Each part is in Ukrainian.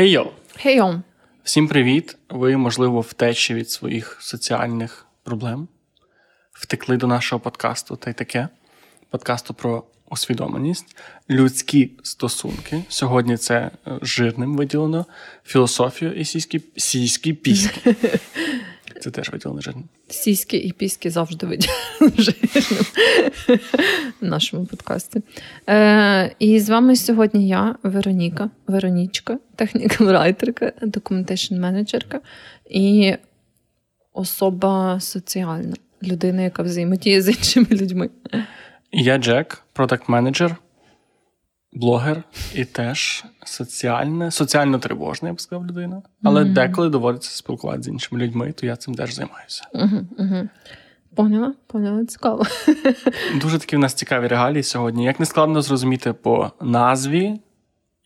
Хей йоу! Хейом! Всім привіт! Ви, можливо, втечі від своїх соціальних проблем, втекли до нашого подкасту та й таке. Подкасту про усвідомленість, людські стосунки. Сьогодні це е, жирним виділено, філософію і сільські, сільські піськи. Це теж виділено жирним. Сіськи і піськи завжди виділи в нашому подкасті. Е, І з вами сьогодні я, Вероніка, Веронічка, технікал-райтерка, документейшн менеджерка і особа соціальна, людина, яка взаємодіє з іншими людьми. Я Джек, продакт-менеджер, блогер і теж соціальне, соціально тривожна, я б сказав, людина. Але mm-hmm. деколи доводиться спілкуватися з іншими людьми, то я цим теж займаюся. Угу. Поняла, поняла, цікаво. Дуже такі в нас цікаві регалії сьогодні. Як не складно зрозуміти по назві,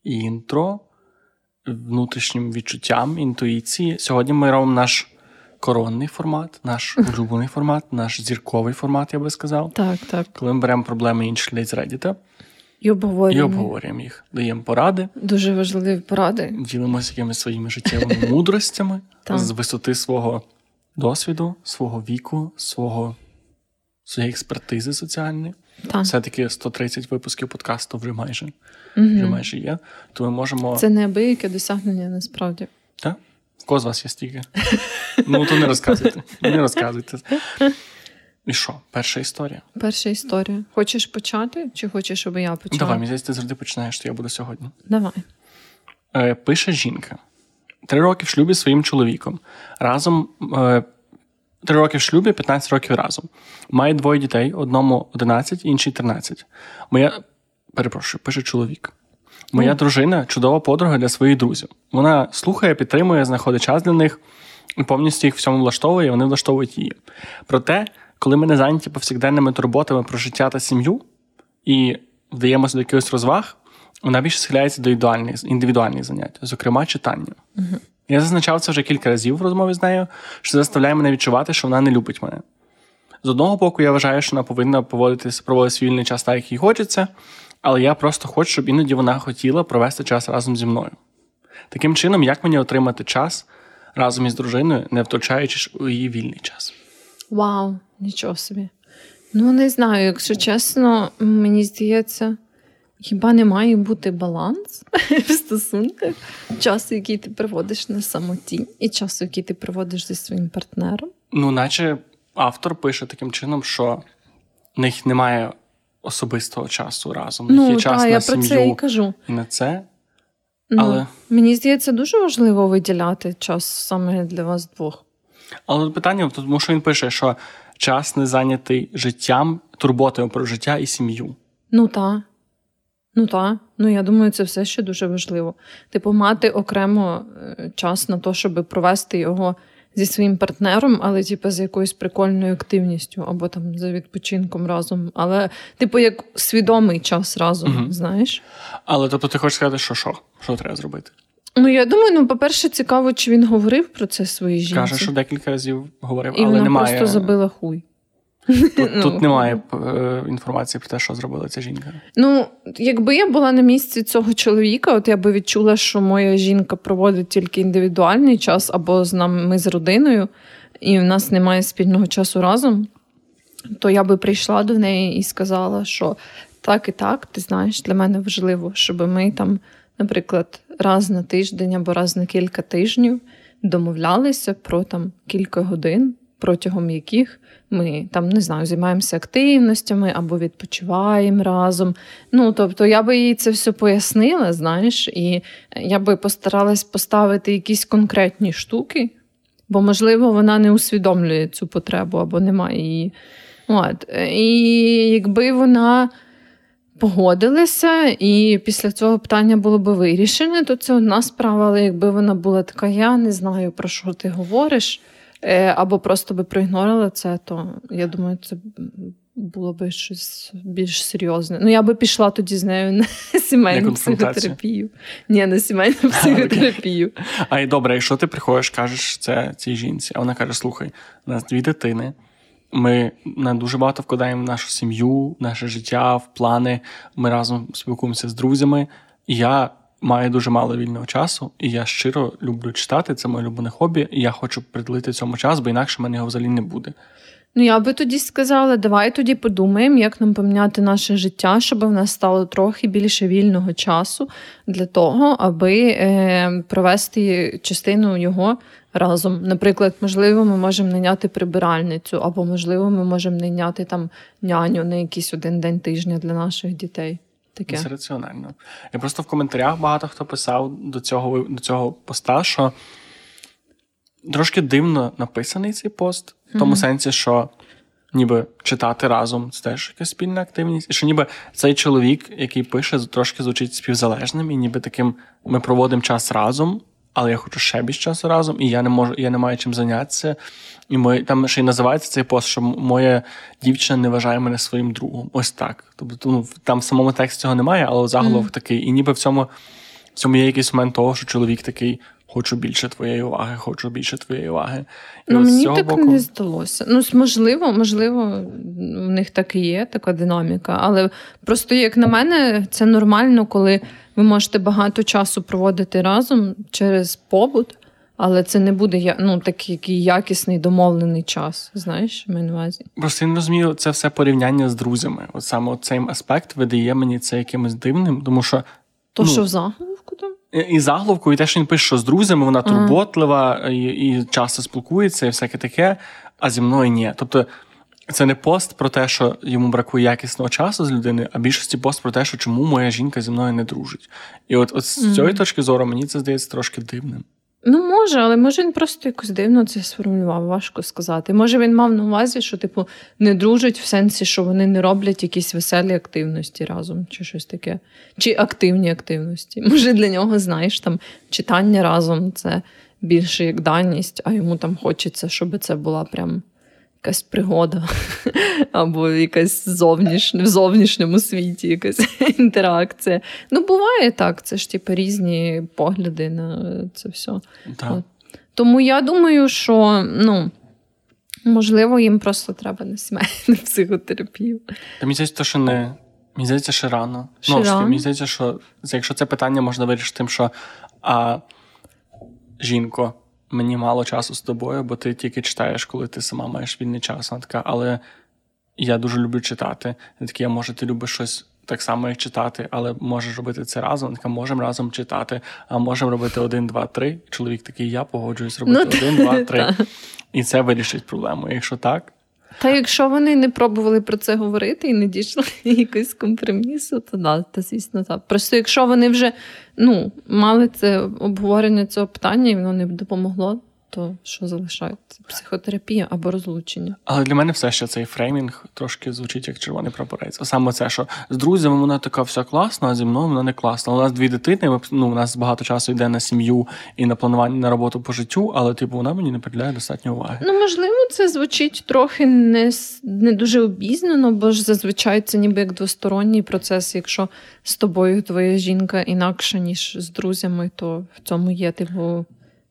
інтро, внутрішнім відчуттям, інтуїції. Сьогодні ми робимо наш коронний формат, наш улюблений формат, наш зірковий формат, я би сказав. Так, так. Коли ми беремо проблеми інших людей з Reddit і обговорюємо. І обговорюємо їх. Даємо поради. Дуже важливі поради. Ділимося якимись своїми життєвими мудростями з висоти свого досвіду, свого віку, свого своєї експертизи соціальної. Так. Все-таки 130 випусків подкасту вже майже угу. вже майже є. То ми можемо. Це неабияке досягнення насправді. Так? В кого з вас є стільки? Ну, то не розказуйте. Не розказуйте. І що? Перша історія? Перша історія. Хочеш почати? Чи хочеш, щоб я почала? Давай, мені здається, ти завжди починаєш, то я буду сьогодні. Давай. Е, Пише жінка. Три роки в шлюбі з своїм чоловіком. Разом. Е, Три роки в шлюбі, 15 років разом. Має двоє дітей: одному 11, інший 13. Моя. Перепрошую, пише чоловік. Моя mm. дружина чудова подруга для своїх друзів. Вона слухає, підтримує, знаходить час для них і повністю їх всьому влаштовує, і вони влаштовують її. Проте коли ми не зайняті повсякденними турботами про життя та сім'ю і вдаємося до якихось розваг, вона більше схиляється до індивідуальних, занять, зокрема читання. uh Я зазначав це вже кілька разів в розмові з нею, що заставляє мене відчувати, що вона не любить мене. З одного боку, я вважаю, що вона повинна поводитися, проводити свій вільний час так, як їй хочеться, але я просто хочу, щоб іноді вона хотіла провести час разом зі мною. Таким чином, як мені отримати час разом із дружиною, не втручаючись у її вільний час? Вау, нічого собі. Ну, не знаю, якщо чесно, мені здається, хіба не має бути баланс в стосунках часу, який ти проводиш на самоті, і часу, який ти проводиш зі своїм партнером? Ну, наче автор пише таким чином, що в них немає особистого часу разом. Ну, є час та, на я сім'ю про це і кажу. і на це. Ну, Але... Мені здається, дуже важливо виділяти час саме для вас двох. Але питання, тому що він пише, що час не зайнятий життям, турботою про життя і сім'ю. Ну так. Ну так. Ну я думаю, це все ще дуже важливо. Типу, мати окремо е, час на те, щоб провести його зі своїм партнером, але типу, з якоюсь прикольною активністю, або там за відпочинком разом. Але, типу, як свідомий час разом, угу. знаєш? Але тобто ти хочеш сказати, що що? Що треба зробити? Ну, я думаю, ну, по-перше, цікаво, чи він говорив про це своїй жінці. Каже, що декілька разів говорив, І але вона немає. просто забила хуй. Тут, ну, тут немає е, інформації про те, що зробила ця жінка. Ну, якби я була на місці цього чоловіка, от я би відчула, що моя жінка проводить тільки індивідуальний час або з нами ми з родиною, і в нас немає спільного часу разом, то я би прийшла до неї і сказала, що так і так, ти знаєш, для мене важливо, щоб ми там наприклад, раз на тиждень або раз на кілька тижнів домовлялися про там кілька годин, протягом яких ми там не знаю, займаємося активностями або відпочиваємо разом. Ну тобто, я би їй це все пояснила, знаєш, і я би постаралась поставити якісь конкретні штуки, бо, можливо, вона не усвідомлює цю потребу або немає її. От. І якби вона погодилися, і після цього питання було би вирішене, то це одна справа, але якби вона була така, я не знаю, про що ти говориш, е, або просто би проігнорила це, то я думаю, це. Було би щось більш серйозне. Ну, я би пішла тоді з нею на сімейну психотерапію. Ні, на сімейну психотерапію. А й добре, якщо ти приходиш, кажеш це цій жінці, а вона каже: слухай, у нас дві дитини, ми не дуже багато вкладаємо в нашу сім'ю, наше життя, в плани. Ми разом спілкуємося з друзями. Я маю дуже мало вільного часу, і я щиро люблю читати. Це моє любине хобі, і я хочу приділити цьому час, бо інакше в мене його взагалі не буде. Ну, я би тоді сказала, давай тоді подумаємо, як нам поміняти наше життя, щоб в нас стало трохи більше вільного часу для того, аби е, провести частину його разом. Наприклад, можливо, ми можемо найняти прибиральницю, або, можливо, ми можемо найняти там няню на якийсь один день тижня для наших дітей. Таке. Це раціонально. Я просто в коментарях багато хто писав до цього до цього поста, що трошки дивно написаний цей пост, в тому mm-hmm. сенсі, що ніби читати разом це теж якась спільна активність. І що ніби цей чоловік, який пише, трошки звучить співзалежним, і ніби таким ми проводимо час разом, але я хочу ще більше часу разом, і я не можу, я не маю чим зайнятися. І мої, там ще й називається цей пост, що моя дівчина не вважає мене своїм другом. Ось так. Тобто ну, там в самому тексті цього немає, але заголовок mm-hmm. такий. І ніби в цьому в цьому є якийсь момент того, що чоловік такий. Хочу більше твоєї уваги, хочу більше твоєї уваги. І ну, Мені так боку... не здалося. Ну, можливо, можливо, в них так і є, така динаміка. Але просто, як на мене, це нормально, коли ви можете багато часу проводити разом через побут, але це не буде ну, такий якісний домовлений час. Знаєш, маю на увазі. Просто я не розумію це все порівняння з друзями. От саме цей аспект видає мені це якимось дивним, тому що. То, ну, що в заголовку там? І заголовку, і те, що він пише, що з друзями вона турботлива і і часто спілкується, і всяке таке, а зі мною ні. Тобто це не пост про те, що йому бракує якісного часу з людиною, а більшості пост про те, що чому моя жінка зі мною не дружить. І от, от з цієї точки зору мені це здається трошки дивним. Ну, може, але може він просто якось дивно це сформулював, важко сказати. Може, він мав на увазі, що, типу, не дружать в сенсі, що вони не роблять якісь веселі активності разом, чи щось таке, чи активні активності. Може, для нього, знаєш, там читання разом це більше як даність, а йому там хочеться, щоб це була прям якась пригода, або якась зовніш... в зовнішньому світі якась інтеракція. Ну, буває так, це ж типу, різні погляди на це все. От. Тому я думаю, що ну, можливо, їм просто треба на сімейну психотерапію. Та мені здається, що не. Мені здається, ще рано. Ще ну, рано? Мені здається, що якщо це питання можна вирішити тим, що а, жінко, мені мало часу з тобою, бо ти тільки читаєш, коли ти сама маєш вільний час. Вона така, але я дуже люблю читати. Я такий, а може, ти любиш щось так само, як читати, але можеш робити це разом. Вона така, можемо разом читати, а можемо робити один, два, три. Чоловік такий, я погоджуюсь робити ну, один, два, три. І це вирішить проблему. Якщо так. Та якщо вони не пробували про це говорити і не дійшли якогось компромісу, то да, то звісно так. Просто якщо вони вже ну, мали це обговорення цього питання, і воно не допомогло, то що залишається? Психотерапія або розлучення. Але для мене все ще цей фреймінг трошки звучить як червоний прапорець. Саме це, що з друзями вона така вся класна, а зі мною вона не класна. У нас дві дитини. ну, у нас багато часу йде на сім'ю і на планування на роботу по життю, але типу вона мені не приділяє достатньо уваги. Ну можливо, це звучить трохи не не дуже обізнано, бо ж зазвичай це ніби як двосторонній процес. Якщо з тобою твоя жінка інакша ніж з друзями, то в цьому є типу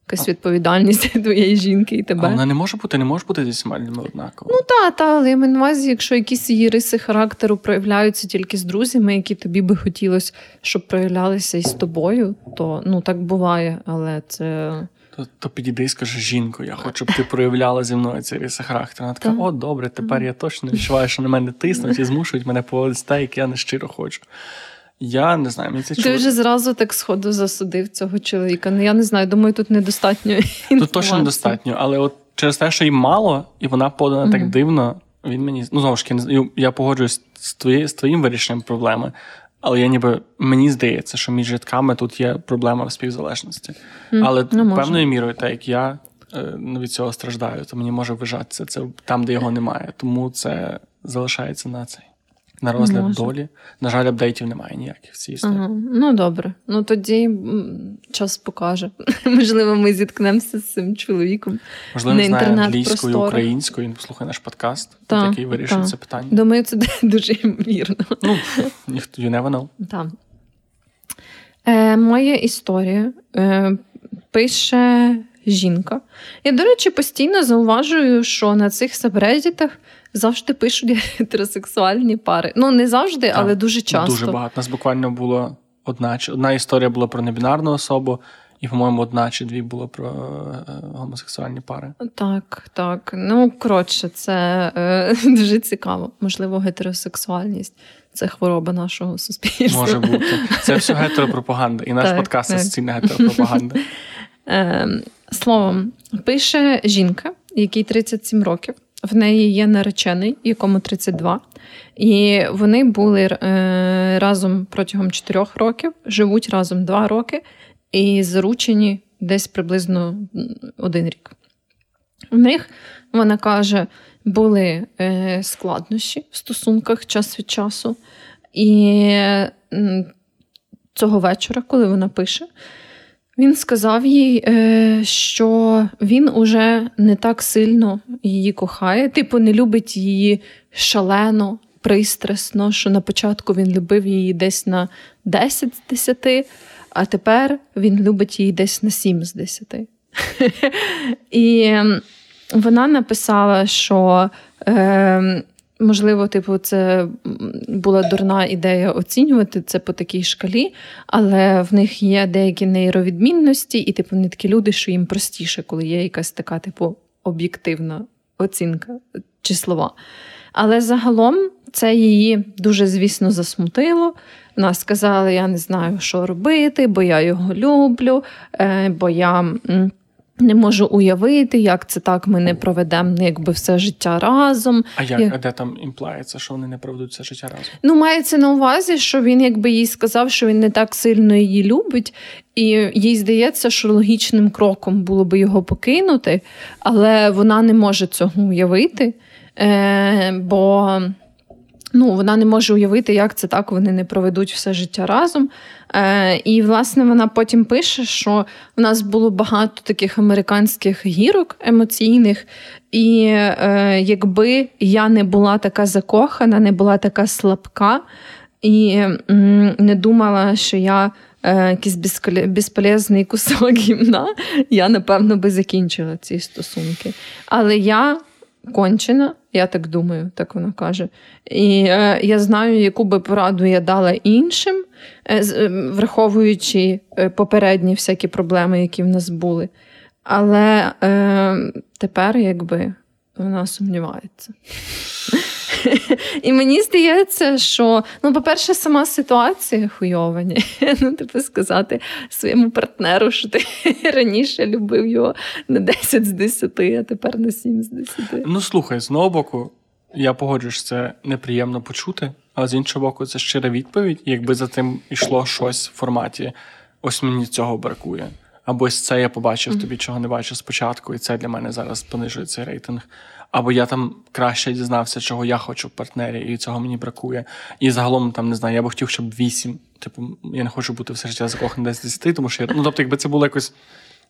якась відповідальність твоєї жінки і тебе. А вона не може бути, не може бути зі всіма людьми однаково. Ну так, та, але я маю на увазі, якщо якісь її риси характеру проявляються тільки з друзями, які тобі би хотілося, щоб проявлялися і з тобою, то ну так буває, але це. То то підійди і скажи, жінко, я хочу, щоб ти проявляла зі мною ці риси характеру. Вона така, о, добре, тепер я точно відчуваю, що на мене тиснуть і змушують мене поводити те, як я не щиро хочу. Я не знаю, мені це Ти вже зразу так сходу засудив цього чоловіка. Ну я не знаю, думаю, тут недостатньо. Тут точно недостатньо, але от через те, що їй мало, і вона подана mm-hmm. так дивно, він мені ну знову ж таки, я погоджуюсь з твоєю з твоїм вирішенням проблеми. Але я ніби мені здається, що між житками тут є проблема в співзалежності. Mm, Але ну, певною мірою, так як я е, від цього страждаю, то мені може вижатися це там, де його немає. Тому це залишається на цей на розгляд Може. долі. На жаль, апдейтів немає ніяких в цій історії. Ага. Ну добре. Ну тоді час покаже. Можливо, ми зіткнемося з цим чоловіком. Можливо, не знає англійською, українською, він послухає наш подкаст, та, який вирішить та. це питання. Думаю, це дуже ймовірно. Ну, you never know. Так. Е, Моя історія е, пише жінка. Я, до речі, постійно зауважую, що на цих сабреддітах завжди пишуть гетеросексуальні пари. Ну, не завжди, так, але дуже часто. Дуже багато. У нас буквально було одна одна історія була про небінарну особу, і, по-моєму, одна чи дві було про е, гомосексуальні пари. Так, так. Ну, коротше, це е, дуже цікаво. Можливо, гетеросексуальність це хвороба нашого суспільства. Може бути. Це все гетеропропаганда. І наш так, подкаст це суцільна гетеропропаганда. Е, Словом, пише жінка, якій 37 років. В неї є наречений, якому 32. І вони були е, разом протягом 4 років, живуть разом 2 роки і заручені десь приблизно один рік. У них, вона каже, були е, складнощі в стосунках час від часу. І цього вечора, коли вона пише, він сказав їй, е, що він уже не так сильно її кохає, типу, не любить її шалено, пристрасно, що на початку він любив її десь на 10 з 10, а тепер він любить її десь на 7 з 10. І вона написала, що. Е, Можливо, типу, це була дурна ідея оцінювати це по такій шкалі, але в них є деякі нейровідмінності, і типу вони такі люди, що їм простіше, коли є якась така, типу, об'єктивна оцінка числова. Але загалом це її дуже, звісно, засмутило. Вона сказала: я не знаю, що робити, бо я його люблю, е, бо я. Не можу уявити, як це так ми не проведемо ну, якби все життя разом. А як як... а де там імплається, що вони не проведуть все життя разом? Ну, мається на увазі, що він якби їй сказав, що він не так сильно її любить, і їй здається, що логічним кроком було би його покинути, але вона не може цього уявити. Е, Бо ну, вона не може уявити, як це так вони не проведуть все життя разом. Е, І, власне, вона потім пише, що в нас було багато таких американських гірок емоційних, і е, якби я не була така закохана, не була така слабка і м, не думала, що я. Е, якийсь безполезний кусок гімна, я напевно би закінчила ці стосунки. Але я кончена, я так думаю, так вона каже. І е, я знаю, яку би пораду я дала іншим, е, е, враховуючи е, попередні всякі проблеми, які в нас були. Але е, тепер, якби, вона сумнівається. І мені здається, що, ну, по-перше, сама ситуація хуйова, Ну, типу сказати своєму партнеру, що ти раніше любив його на 10 з 10, а тепер на 7 з 10. Ну, слухай, з одного боку, я погоджуюсь, це неприємно почути, а з іншого боку, це щира відповідь. Якби за тим йшло щось в форматі, ось мені цього бракує. Або ось це я побачив тобі, чого не бачив спочатку, і це для мене зараз понижує цей рейтинг або я там краще дізнався, чого я хочу в партнері, і цього мені бракує. І загалом там не знаю, я би хотів, щоб вісім. Типу, я не хочу бути все життя закоханий десь 10, тому що я, ну тобто, якби це було якось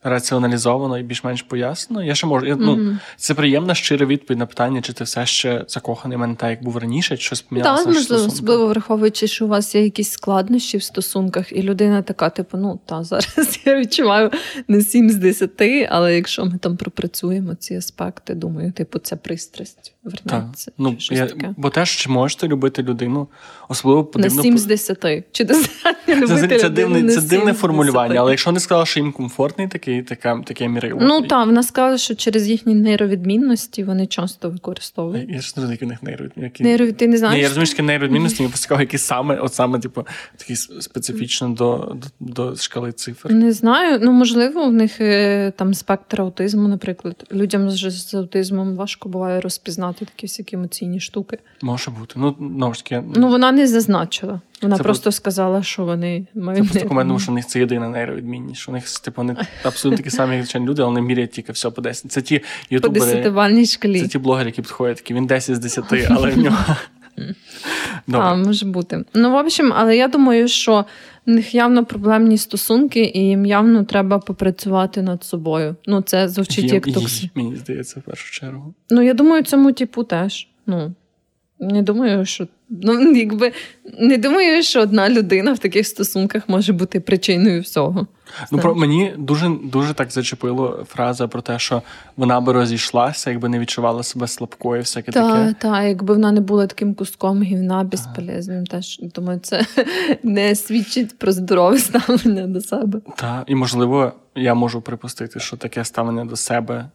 раціоналізовано і більш-менш пояснено. Я ще можу. Я, ну, mm-hmm. Це приємна щира відповідь на питання, чи ти все ще закоханий в мене так, як був раніше, чи щось помінялося? Так, можливо, особливо враховуючи, що у вас є якісь складнощі в стосунках, і людина така, типу, ну та зараз я відчуваю не 7 з 10, але якщо ми там пропрацюємо ці аспекти, думаю, типу, це пристрасть вернеться. Ну, я, Бо теж чи можете любити людину, особливо потрібно... На 7 з 10. Чи достатньо любити це, це, дивне, це дивне формулювання, але якщо не сказала, що їм комфортний такий така, таке мірило. Ну так, вона сказала, що через їхні нейровідмінності вони часто використовують. Я ж не знаю, які в них нейровідмінності. Нейро... Ти не знаєш? Ні, я розумію, що нейровідмінності, мені цікаво, які саме, от саме, типу, такі специфічно до, до, до шкали цифр. Не знаю. Ну, можливо, в них е, там спектр аутизму, наприклад. Людям з аутизмом важко буває розпізнати такі всякі емоційні штуки. Може бути. Ну, ж таки, ну вона не зазначила. Вона це просто сказала, що вони мають. Це просто коментував, що в них це єдина нейровідмінність. Що у них типу, вони абсолютно такі самі звичайні люди, але вони міряють тільки все по 10. Це ті ютубери, по шкалі. Це ті блогери, які підходять, такі він 10 з 10, але в нього. А, може бути. Ну, в общем, але я думаю, що в них явно проблемні стосунки, і їм явно треба попрацювати над собою. Ну, це звучить їм, як токсик. Мені здається, в першу чергу. Ну, я думаю, цьому типу теж. Ну, Не думаю, що ну, якби не думаю, що одна людина в таких стосунках може бути причиною всього. Ну про мені дуже дуже так зачепило фраза про те, що вона би розійшлася, якби не відчувала себе слабкою, всяке та, таке. Так, якби вона не була таким куском гівна безполезним. Теж думаю, це не свідчить про здорове ставлення до себе. Так, і можливо, я можу припустити, що таке ставлення до себе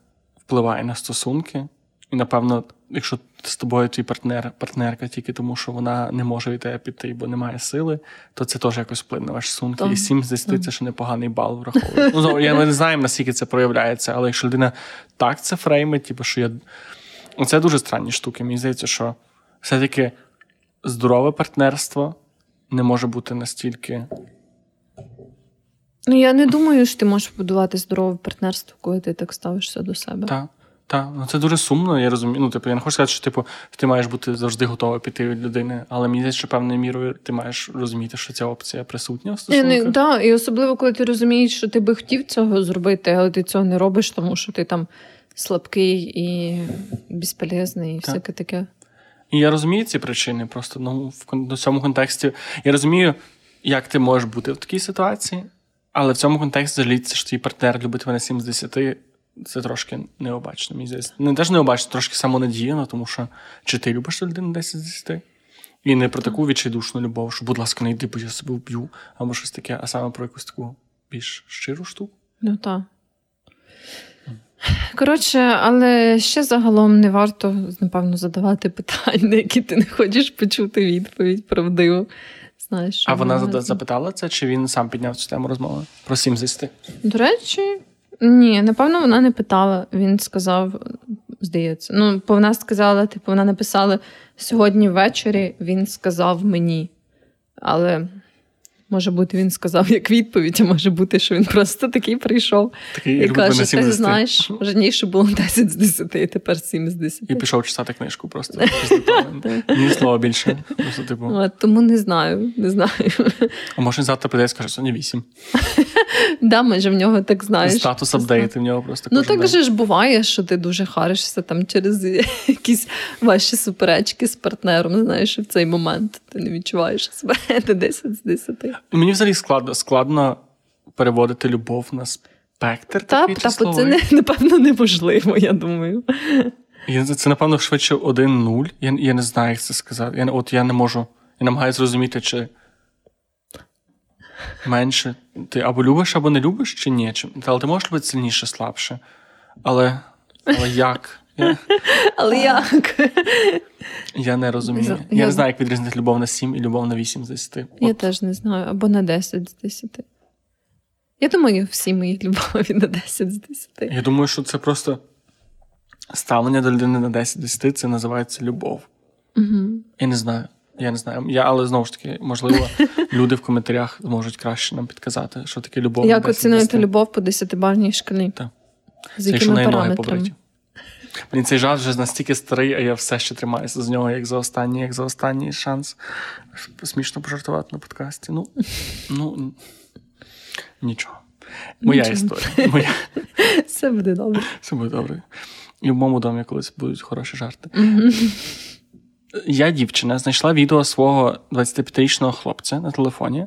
впливає на стосунки, і напевно якщо з тобою твій партнер, партнерка тільки тому, що вона не може від тебе піти, бо немає сили, то це теж якось вплине на ваші сумки. І 7 з 10 це ще непоганий бал враховує. Ну, я не знаю, наскільки це проявляється, але якщо людина так це фреймить, типу, що я. Це дуже странні штуки. Мені здається, що все-таки здорове партнерство не може бути настільки. Ну, я не думаю, що ти можеш побудувати здорове партнерство, коли ти так ставишся до себе. Так. Так, ну це дуже сумно, я розумію. Ну, типу, я не хочу сказати, що типу, ти маєш бути завжди готовий піти від людини, але мені здається, що певною мірою ти маєш розуміти, що ця опція присутня в стосунках. Так, і особливо, коли ти розумієш, що ти би хотів цього зробити, але ти цього не робиш, тому що ти там слабкий і безполезний, і всяке таке. І я розумію ці причини, просто ну, в цьому контексті. Я розумію, як ти можеш бути в такій ситуації, але в цьому контексті жаліться, що твій партнер любить мене 7 з 10, це трошки необачно, мені здається. Не теж необачно, трошки самонадіяно, тому що чи ти любиш людину 10 з 10? І не про таку відчайдушну любов, що, будь ласка, не йди, бо я себе вб'ю, або щось таке, а саме про якусь таку більш щиру штуку. Ну так. Коротше, але ще загалом не варто, напевно, задавати питання, на які ти не хочеш почути відповідь правдиву. Знаєш, А вона запитала це, чи він сам підняв цю тему розмови про 7 з 10? До речі, ні, напевно, вона не питала. Він сказав, здається. Ну, бо вона сказала, типу, вона написала сьогодні ввечері він сказав мені. Але може бути, він сказав як відповідь, а може бути, що він просто такий прийшов такий, і каже: ти знаєш, раніше було 10 з 10, а тепер 7 з 10. І пішов читати книжку просто. Ні слова більше. Просто, типу. Тому не знаю, не знаю. А може завтра прийде і скаже, сьогодні 8. Да, може в нього так знаєш. Статус апдейти в нього просто. Ну так же ж буває, що ти дуже харишся там через якісь ваші суперечки з партнером. Знаєш, в цей момент ти не відчуваєш себе 10 з 10. Мені взагалі складно складно переводити любов на спектр. Та, та це не, напевно неможливо, я думаю. Це, напевно, швидше один нуль. Я я не знаю, як це сказати. Я, От я не можу. Я намагаюся зрозуміти, чи менше. Ти або любиш, або не любиш, чи ні. Чи, Але ти можеш любити сильніше, слабше. Але але як? Але як? Я не розумію. Я, не знаю, як відрізнити любов на 7 і любов на 8 з 10. Я теж не знаю, або на 10 з 10. Я думаю, всі мої любові на 10 з 10. Я думаю, що це просто ставлення до людини на 10 з 10 це називається любов. Угу. Я не знаю. Я не знаю. Я, Але знову ж таки, можливо, люди в коментарях зможуть краще нам підказати, що таке любов. Як оцінуєте любов по 10-барній шкалі? Так. З якими параметрами? Мені цей жарт вже настільки старий, а я все ще тримаюся з нього, як за останній, як за останній шанс. Смішно пожартувати на подкасті. Ну, ну нічого. Моя нічого. історія. Моя... Все буде добре. Все буде добре. І в моєму домі колись будуть хороші жарти. Mm-hmm. Я, дівчина, знайшла відео свого 25-річного хлопця на телефоні,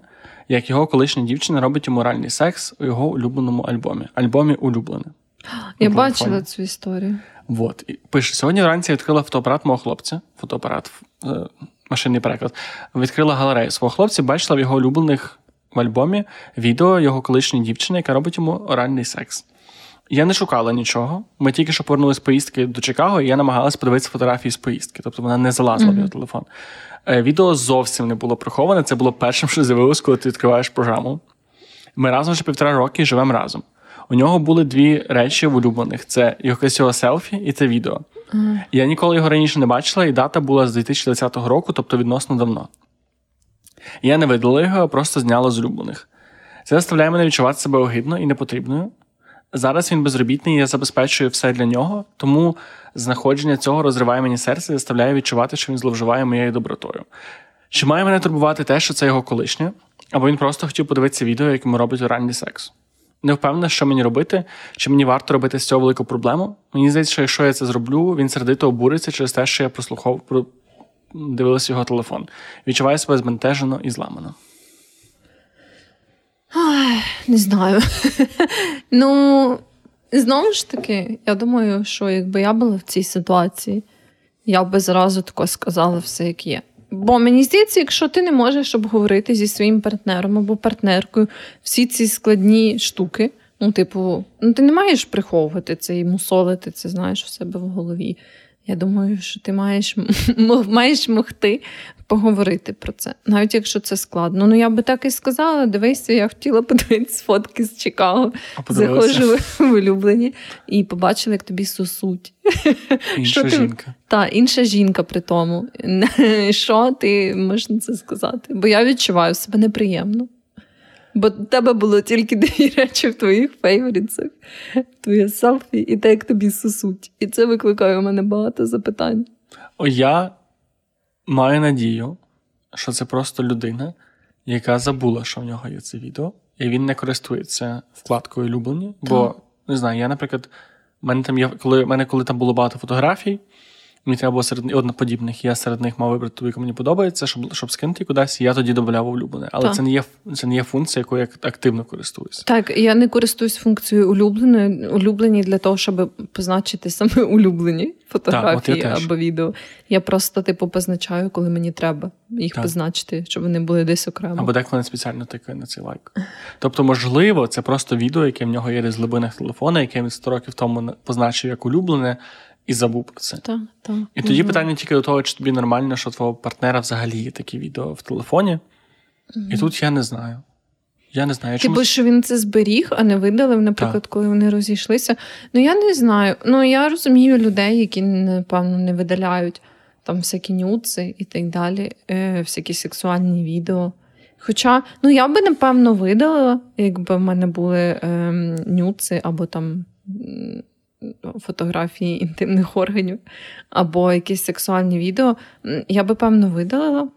як його колишня дівчина робить моральний секс у його улюбленому альбомі. Альбомі улюблене. Я бачила цю історію. Вот. І Пише: сьогодні вранці я відкрила фотоапарат мого хлопця, фотоапарат, е, машинний переклад. Відкрила галерею свого хлопця, бачила в його улюблених в альбомі відео його колишньої дівчини, яка робить йому оральний секс. Я не шукала нічого. Ми тільки що повернулися з поїздки до Чикаго, і я намагалася подивитися фотографії з поїздки. Тобто вона не залазила mm-hmm. в його телефон. Е, відео зовсім не було приховане. Це було першим, що з'явилось, коли ти відкриваєш програму. Ми разом вже півтора роки живемо разом. У нього були дві речі в улюблених: це його селфі і це відео. Mm-hmm. Я ніколи його раніше не бачила, і дата була з 2020 року, тобто відносно давно. Я не видала його, а просто зняла з улюблених. Це заставляє мене відчувати себе огидно і непотрібною. Зараз він безробітний, і я забезпечую все для нього, тому знаходження цього розриває мені серце і заставляє відчувати, що він зловживає моєю добротою. Чи має мене турбувати те, що це його колишнє, або він просто хотів подивитися відео, якому робить оральний секс? Не впевнена, що мені робити, чи мені варто робити з цього велику проблему. Мені здається, що якщо я це зроблю, він сердито обуриться через те, що я прослухав дивилися його телефон. Відчуваю себе збентежено і зламано. Не знаю. Ну, знову ж таки, я думаю, що якби я була в цій ситуації, я би зразу тако сказала все, як є. Бо мені здається, якщо ти не можеш обговорити зі своїм партнером або партнеркою всі ці складні штуки, ну, типу, ну ти не маєш приховувати це і мусолити це, знаєш, у себе в голові. Я думаю, що ти маєш маєш могти поговорити про це, навіть якщо це складно. Ну я би так і сказала: дивися, я хотіла подивитися фотки з Чикаго. Заходжу в улюблені і побачила, як тобі сосуть. Інша жінка. Так, інша жінка при тому. Що ти можеш на це сказати? Бо я відчуваю себе неприємно. Бо тебе було тільки дві речі в твоїх фейворітсах. Твоє селфі і те, як тобі сосуть. І це викликає у мене багато запитань. О, Я маю надію, що це просто людина, яка забула, що в нього є це відео, і він не користується вкладкою улюблені. Бо не знаю, я, наприклад, в мене там є, коли в мене, коли там було багато фотографій. Мені треба було серед одноподібних. Я серед них мав вибрати ту, яка мені подобається, щоб щоб скинути кудись, і я тоді додавав улюблене. Але це не є це не є функція, якою я активно користуюся. Так, я не користуюсь функцією улюбленої, улюблені для того, щоб позначити саме улюблені фотографії так, або відео. Я просто, типу, позначаю, коли мені треба їх так. позначити, щоб вони були десь окремо. Або деколи не спеціально тикає на цей лайк. Тобто, можливо, це просто відео, яке в нього є з глибинах телефона, яке він 100 років тому позначив як улюблене і забув про це. Так, так. І тоді питання тільки до того, чи тобі нормально, що твого партнера взагалі є такі відео в телефоні. І тут я не знаю. Я не знаю. Типу, що він це зберіг, а не видалив, наприклад, так. коли вони розійшлися. Ну, я не знаю. Ну, я розумію людей, які, напевно, не видаляють там всякі нюци і так далі, е, всякі сексуальні відео. Хоча, ну, я би, напевно, видалила, якби в мене були е, нюци або там фотографії інтимних органів або якісь сексуальні відео, я би, певно, видалила.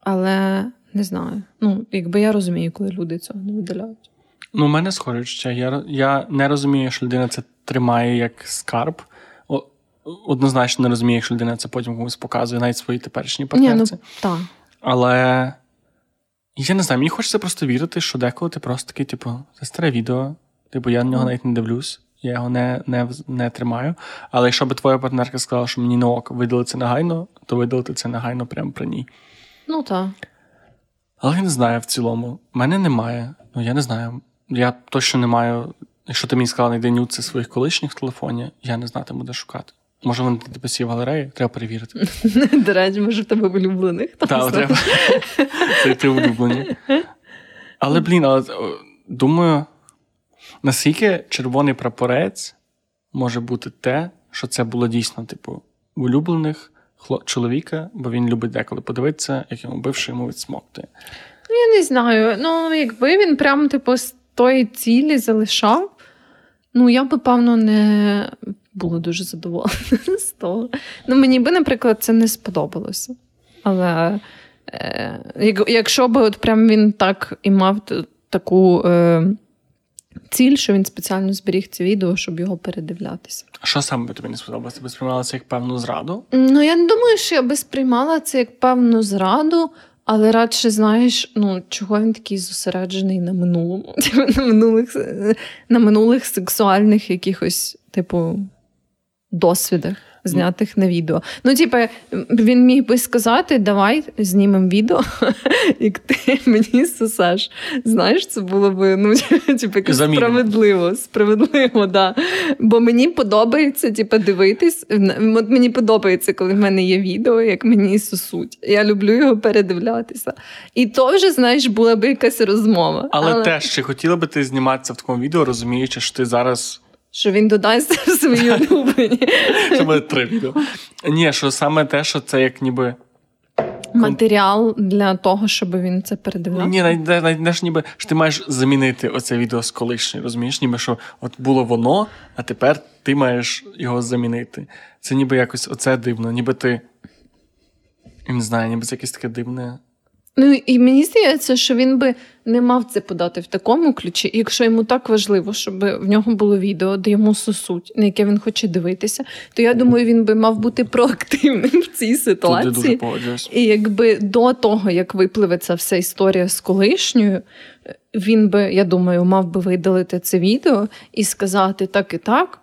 Але не знаю. Ну, якби я розумію, коли люди цього не видаляють. Ну, у мене схоже ще. Я я не розумію, що людина це тримає як скарб. Однозначно не розумію, якщо людина це потім комусь показує, навіть свої теперішні партнерці. Ні, ну, так. Але я не знаю, мені хочеться просто вірити, що деколи ти просто такий, типу, це старе відео, Типу, я на нього навіть не дивлюсь, я його не не, не тримаю. Але якщо б твоя партнерка сказала, що мені на ок видали це негайно, то видалити це негайно прямо при ній. Ну так. Але я не знаю в цілому. У мене немає. Ну, я не знаю. Я точно не маю. Якщо ти мені сказала, знайди нюци своїх колишніх в телефоні, я не знатиму, де шукати. Може, вони тебе всі в галереї? Треба перевірити. До речі, може, в тебе улюблених. Так, треба. Це ти улюблені. Але, блін, але думаю, Наскільки червоний прапорець може бути те, що це було дійсно, типу, улюблених чоловіка, бо він любить деколи подивитися, як йому бивши йому відсмоктує. Ну, я не знаю. Ну, якби він прям, типу, з тої цілі залишав, ну, я би, певно, не була дуже задоволена з того. Ну, мені би, наприклад, це не сподобалося. Але е, якщо б от прям він так і мав таку. Е, ціль, що він спеціально зберіг це відео, щоб його передивлятися. А що саме би тобі не сподобалося? Ти би сприймала це як певну зраду? Ну я не думаю, що я би сприймала це як певну зраду. Але радше знаєш, ну чого він такий зосереджений на минулому, на минулих на минулих сексуальних якихось, типу, досвідах знятих на відео. Ну, типу, він міг би сказати: давай знімемо відео, як ти мені сосеш. Знаєш, це було б ну, типу, справедливо, справедливо, да. Бо мені подобається, типу, дивитись. От мені подобається, коли в мене є відео, як мені сосуть. Я люблю його передивлятися. І то вже, знаєш, була б якась розмова. Але, Але... теж, чи хотіла би ти зніматися в такому відео, розуміючи, що ти зараз що він додасть в свої улюблені. Що буде три відео. Ні, що саме те, що це як ніби. Матеріал для того, щоб він це передивився? Ні, навіть не ж ніби що ти маєш замінити оце відео з колишнім, розумієш? Ніби що от було воно, а тепер ти маєш його замінити. Це ніби якось оце дивно, ніби ти. Я не знаю, ніби це якесь таке дивне. Ну і мені здається, що він би не мав це подати в такому ключі, якщо йому так важливо, щоб в нього було відео, де йому сосуть, на яке він хоче дивитися, то я думаю, він би мав бути проактивним в цій ситуації. Дуже. І якби до того, як випливе ця вся історія з колишньою, він би, я думаю, мав би видалити це відео і сказати так і так.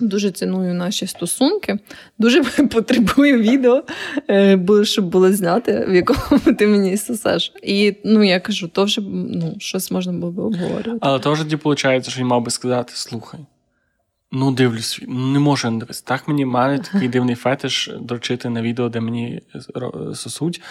Дуже ціную наші стосунки. Дуже потребую відео, е, щоб було зняти, в якому ти мені сосеш. І ну я кажу, то вже ну, щось можна було б обговорювати. Але то тоді виходить, що він мав би сказати: слухай, ну дивлюсь, не можу не дивитися. Так мені має такий дивний фетиш дрочити на відео, де мені сосуть.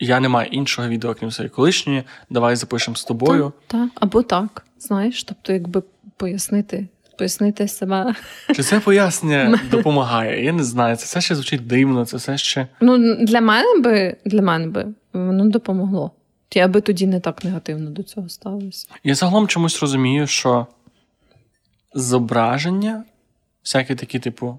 Я не маю іншого відео, крім своєї колишньої. Давай запишемо з тобою. Так, та. Або так, знаєш, тобто, якби пояснити пояснити себе. Чи це пояснення допомагає? Я не знаю. Це все ще звучить дивно, це все ще. Ну, для мене би для мене би воно допомогло. Я би тоді не так негативно до цього ставився. Я загалом чомусь розумію, що зображення, всякі такі, типу,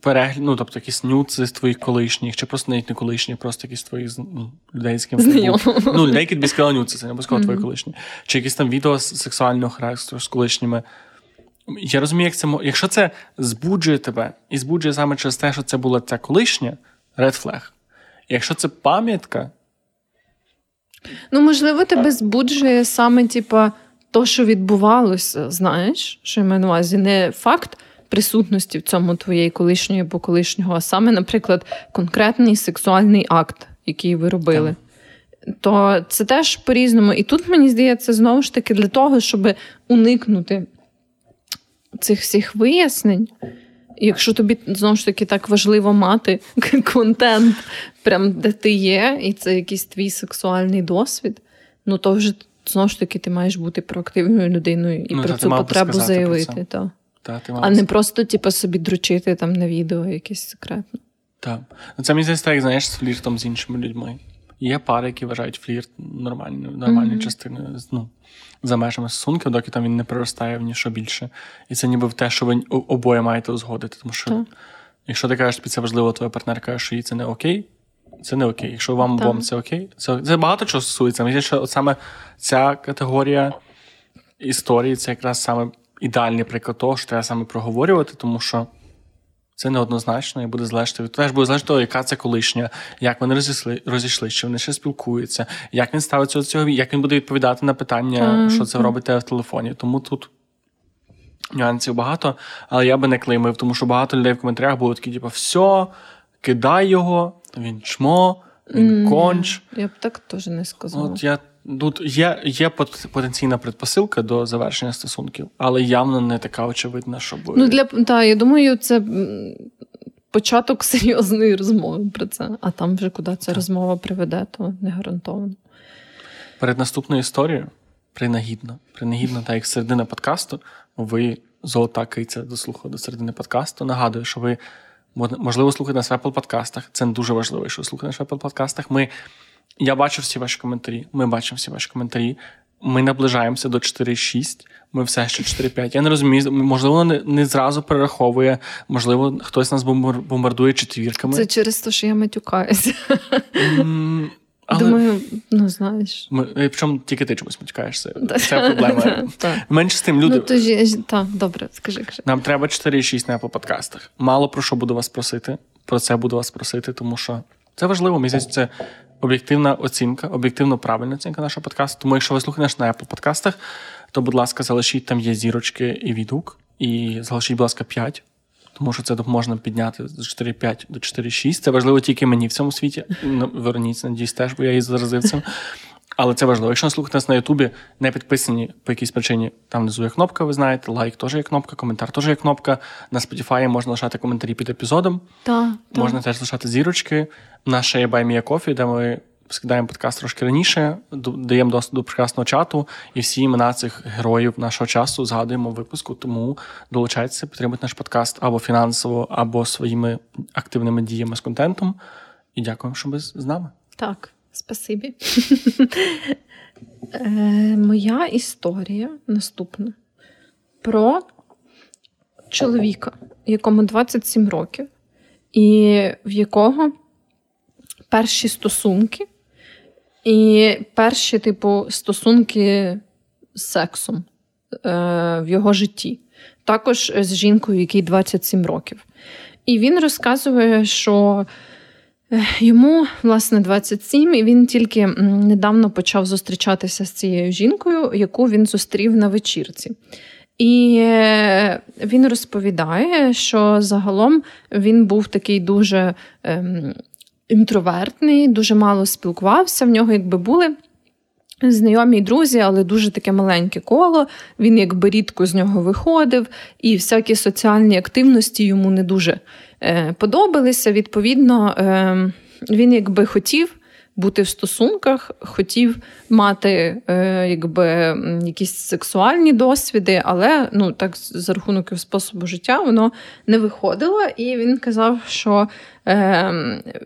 перегляд, ну, тобто якісь нюци з твоїх колишніх, чи просто навіть не колишні, просто якісь твоїх ну, людей, з ким ти Ну, людей, які тобі сказали нюци, це не обов'язково mm-hmm. твої колишні. Чи якісь там відео з сексуального характеру з колишніми. Я розумію, як це якщо це збуджує тебе і збуджує саме через те, що це була ця колишня red flag. Якщо це пам'ятка. Ну, можливо, тебе збуджує саме, типа, то, що відбувалося, знаєш, що я маю на увазі, не факт присутності в цьому твоєї колишньої або колишнього, а саме, наприклад, конкретний сексуальний акт, який ви робили. Так. То це теж по-різному. І тут мені здається, знову ж таки, для того, щоб уникнути цих всіх вияснень. Якщо тобі знову ж таки так важливо мати контент, прям де ти є, і це якийсь твій сексуальний досвід, ну то вже знову ж таки ти маєш бути проактивною людиною і ну, про цю потребу заявити. Та. Та, ти а не просто типу, собі дручити там на відео якесь секретно. Так. Ну, це мені здається, так, знаєш, з фліртом з іншими людьми. Є пари, які вважають флірт нормальною нормальною mm-hmm. частиною ну, за межами стосунків, доки там він не приростає в ніщо більше. І це ніби в те, що ви обоє маєте узгодити. Тому що, так. якщо ти кажеш, тобі це важливо, твоя партнер каже, що їй це не окей, це не окей. Якщо вам обом це окей, це це багато чого стосується. Мені що от саме ця категорія історії це якраз саме ідеальний приклад того, що треба саме проговорювати, тому що. Це неоднозначно і буде залежати від теж буде залежати яка це колишня, як вони розійшли, розійшли, чи вони ще спілкуються, як він ставиться до цього, як він буде відповідати на питання, mm-hmm. що це робите в телефоні. Тому тут нюансів багато, але я би не клеймив, тому що багато людей в коментарях було такі, типу, все, кидай його, він чмо, він mm-hmm. конч. Я б так теж не сказала. От я Тут є є потенційна предпосилка до завершення стосунків, але явно не така очевидна, щоб. Ну, для та, я думаю, це початок серйозної розмови про це, а там вже куди ця так. розмова приведе, то не гарантовано. Перед наступною історією принагідно, принагідно, так як середина подкасту, ви золота киця дослухали до середини подкасту. Нагадую, що ви можливо слухаєте нас в Apple подкастах. Це дуже важливо, що ви слухаєте нас в Apple подкастах. Ми я бачу всі ваші коментарі. Ми бачимо всі ваші коментарі. Ми наближаємося до 4-6, ми все ще 4-5. Я не розумію, можливо, не, не зразу перераховує, можливо, хтось нас бомбардує четвірками. Це через те, що я матюкаюся. Mm, але... Думаю, ну знаєш. Ми, Причому тільки ти чомусь матюкаєшся. Це проблема. Менше з тим люди. Ну, то ж, Так, добре, скажи. скажи. Нам треба 4-6 на Apple подкастах. Мало про що буду вас просити. Про це буду вас просити, тому що це важливо. Мені здається, це об'єктивна оцінка, об'єктивно правильна оцінка нашого подкасту. Тому, якщо ви слухаєте наш на Apple подкастах, то, будь ласка, залишіть там є зірочки і відгук, і залишіть, будь ласка, 5. Тому що це допоможе підняти з 4,5 до 4,6. Це важливо тільки мені в цьому світі. Ну, Вероніці, надіюсь, теж, бо я її заразив цим. Але це важливо. Якщо слухаєте нас на Ютубі, не підписані по якійсь причині, там внизу є кнопка, ви знаєте, лайк теж є кнопка, коментар теж є кнопка. На Spotify можна лишати коментарі під епізодом. Так, Можна теж лишати зірочки. Наша є Баймія Кофі, де ми скидаємо подкаст трошки раніше, даємо доступ до прекрасного чату, і всі імена цих героїв нашого часу згадуємо в випуску. Тому долучайтеся, підтримуйте наш подкаст або фінансово, або своїми активними діями з контентом. І дякуємо, що ви з нами. Так. Спасибі. Е, Моя історія наступна про чоловіка, якому 27 років, і в якого перші стосунки І перші, типу, стосунки з сексом е, в його житті. Також з жінкою, якій 27 років. І він розказує, що е, йому, власне, 27, і він тільки недавно почав зустрічатися з цією жінкою, яку він зустрів на вечірці. І е, він розповідає, що загалом він був такий дуже ем, інтровертний, дуже мало спілкувався. В нього якби були знайомі друзі, але дуже таке маленьке коло. Він якби рідко з нього виходив, і всякі соціальні активності йому не дуже е, подобалися. Відповідно, е, він якби хотів бути в стосунках, хотів мати е, якби якісь сексуальні досвіди, але ну так за рахунок способу життя воно не виходило. І він казав, що е,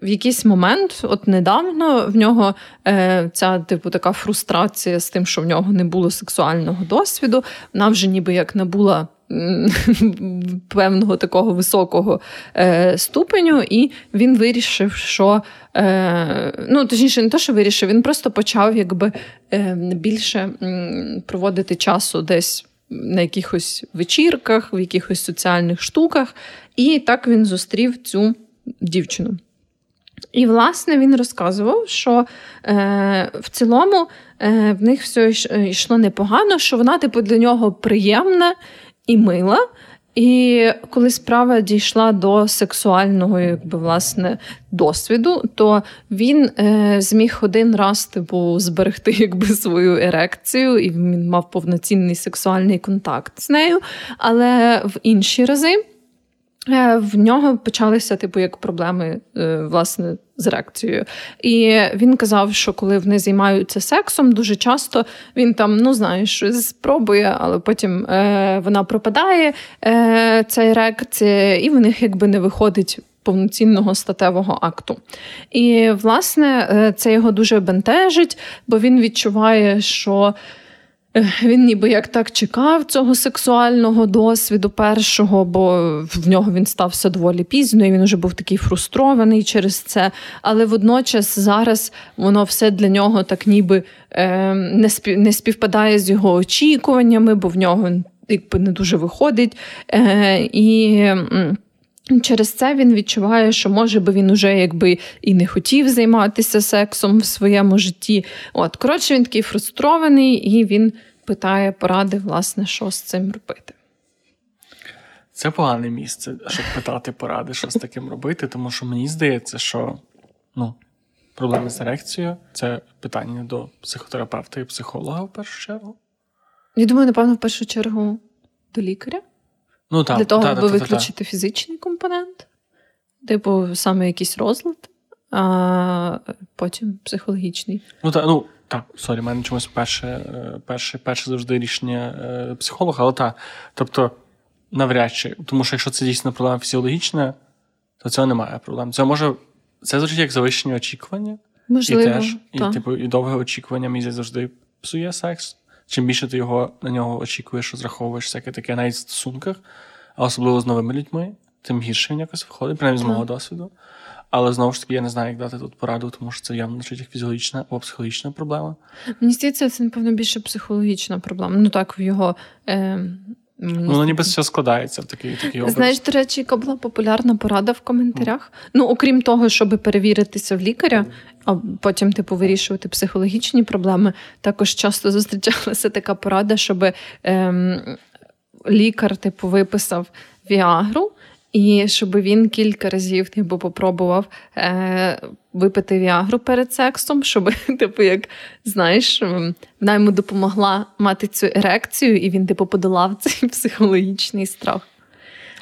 в якийсь момент, от недавно, в нього е, ця типу така фрустрація з тим, що в нього не було сексуального досвіду, вона вже ніби як набула. Певного такого високого е, ступеню, і він вирішив, що е, ну точніше, не то, що вирішив, він просто почав якби е, більше проводити часу десь на якихось вечірках, в якихось соціальних штуках, і так він зустрів цю дівчину. І, власне, він розказував, що е, в цілому е, в них все йшло непогано, що вона, типу, для нього приємна і мила. І коли справа дійшла до сексуального якби, власне, досвіду, то він е, зміг один раз типу, зберегти якби, свою ерекцію, і він мав повноцінний сексуальний контакт з нею. Але в інші рази в нього почалися, типу, як проблеми е, власне з реакцією. І він казав, що коли вони займаються сексом, дуже часто він там, ну знаєш, щось спробує, але потім е, вона пропадає, е, ця ерекція, і в них якби не виходить. Повноцінного статевого акту. І, власне, е, це його дуже бентежить, бо він відчуває, що він ніби як так чекав цього сексуального досвіду першого, бо в нього він стався доволі пізно, і він вже був такий фрустрований через це. Але водночас зараз воно все для нього так ніби е, не спів, не співпадає з його очікуваннями, бо в нього якби не дуже виходить. Е, і... Через це він відчуває, що може би він уже якби і не хотів займатися сексом в своєму житті. От, коротше, він такий фрустрований, і він питає поради, власне, що з цим робити. Це погане місце, щоб питати поради, що з таким робити, тому що мені здається, що ну, проблеми з ерекцією це питання до психотерапевта і психолога в першу чергу. Я думаю, напевно, в першу чергу до лікаря. Ну, так, Для того, та, аби та, та, виключити фізичний компонент, типу, саме якийсь розлад, а потім психологічний. Ну, та, ну, так, сорі, в мене чомусь перше е, перше, перше завжди рішення е, психолога, але так. Тобто, навряд чи. Тому що якщо це дійсно проблема фізіологічна, то цього немає проблем. Це може це звучить як завищення очікування. Можливо, І теж, та. і, типу, і довге очікування мені завжди псує секс. Чим більше ти його на нього очікуєш, розраховуєш всяке таке навіть в стосунках, а особливо з новими людьми, тим гірше він якось виходить, принаймні з мого досвіду. Але знову ж таки, я не знаю, як дати тут пораду, тому що це явно значить як фізіологічна або психологічна проблема. Мені здається, це, напевно, більше психологічна проблема. Ну так, в його. Е... Ну, воно ніби все складається в такий такий образ. Знаєш, до речі, яка була популярна порада в коментарях? Mm. Ну, окрім того, щоб перевіритися в лікаря, а потім, типу, вирішувати психологічні проблеми, також часто зустрічалася така порада, щоб ем, лікар, типу, виписав Віагру. І щоб він кілька разів типу, попробував е, випити віагру перед сексом, щоб, типу, як знаєш, вона йому допомогла мати цю ерекцію, і він типу подолав цей психологічний страх.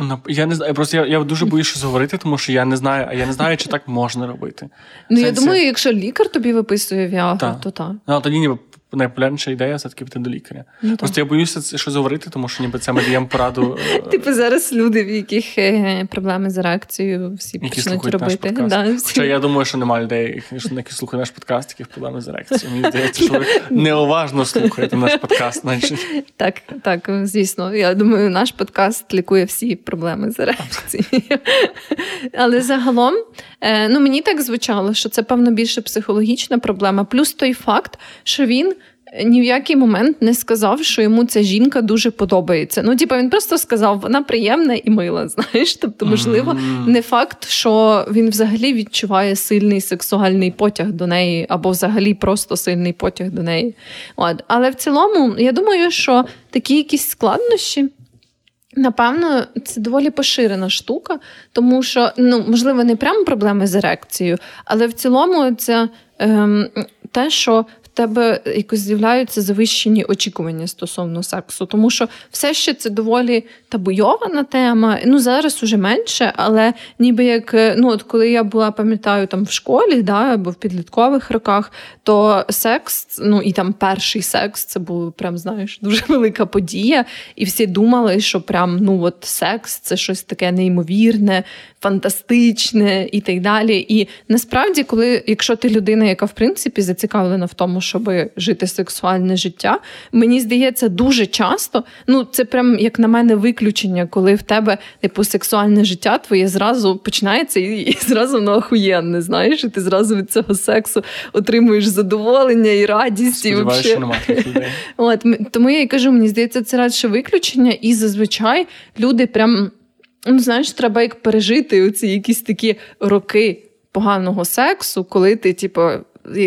Ну, я не знаю, просто я я дуже боюсь говорити, тому що я не знаю, а я не знаю, чи так можна робити. Ну, я думаю, якщо лікар тобі виписує віагру, та. то так. Ну, тоді ніби найпопулярніша ідея все-таки піти до лікаря. Ну, Просто я боюся щось говорити, тому що ніби це ми даємо пораду. Е, типу зараз люди, в яких е, проблеми з реакцією, всі які почнуть робити. Да, всі. Хоча я думаю, що немає людей, які слухають наш подкаст, яких проблеми з реакцією. Мені здається, що ви неуважно слухаєте наш подкаст. Так, так, звісно. Я думаю, наш подкаст лікує всі проблеми з реакцією. Але загалом, е, ну мені так звучало, що це певно більше психологічна проблема, плюс той факт, що він ні в який момент не сказав, що йому ця жінка дуже подобається. Ну, типу, він просто сказав, вона приємна і мила. Знаєш, тобто, можливо, не факт, що він взагалі відчуває сильний сексуальний потяг до неї, або взагалі просто сильний потяг до неї. От. Але в цілому, я думаю, що такі якісь складнощі. Напевно, це доволі поширена штука, тому що, ну, можливо, не прямо проблеми з ерекцією, але в цілому це ем, те, що тебе якось з'являються завищені очікування стосовно сексу, тому що все ще це доволі табуйована тема. Ну зараз уже менше, але ніби як ну от коли я була, пам'ятаю, там в школі, да, або в підліткових роках, то секс, ну і там перший секс, це був прям знаєш дуже велика подія, і всі думали, що прям ну от секс це щось таке неймовірне, фантастичне і так далі. І насправді, коли якщо ти людина, яка в принципі зацікавлена в тому, щоб жити сексуальне життя. Мені здається, дуже часто, ну це прям як на мене виключення, коли в тебе типу сексуальне життя твоє зразу починається і, і зразу воно охуєнне, знаєш, і ти зразу від цього сексу отримуєш задоволення і радість. і що немає людей. От тому я і кажу, мені здається, це радше виключення, і зазвичай люди прям. Ну, знаєш, треба як пережити оці якісь такі роки поганого сексу, коли ти, типу,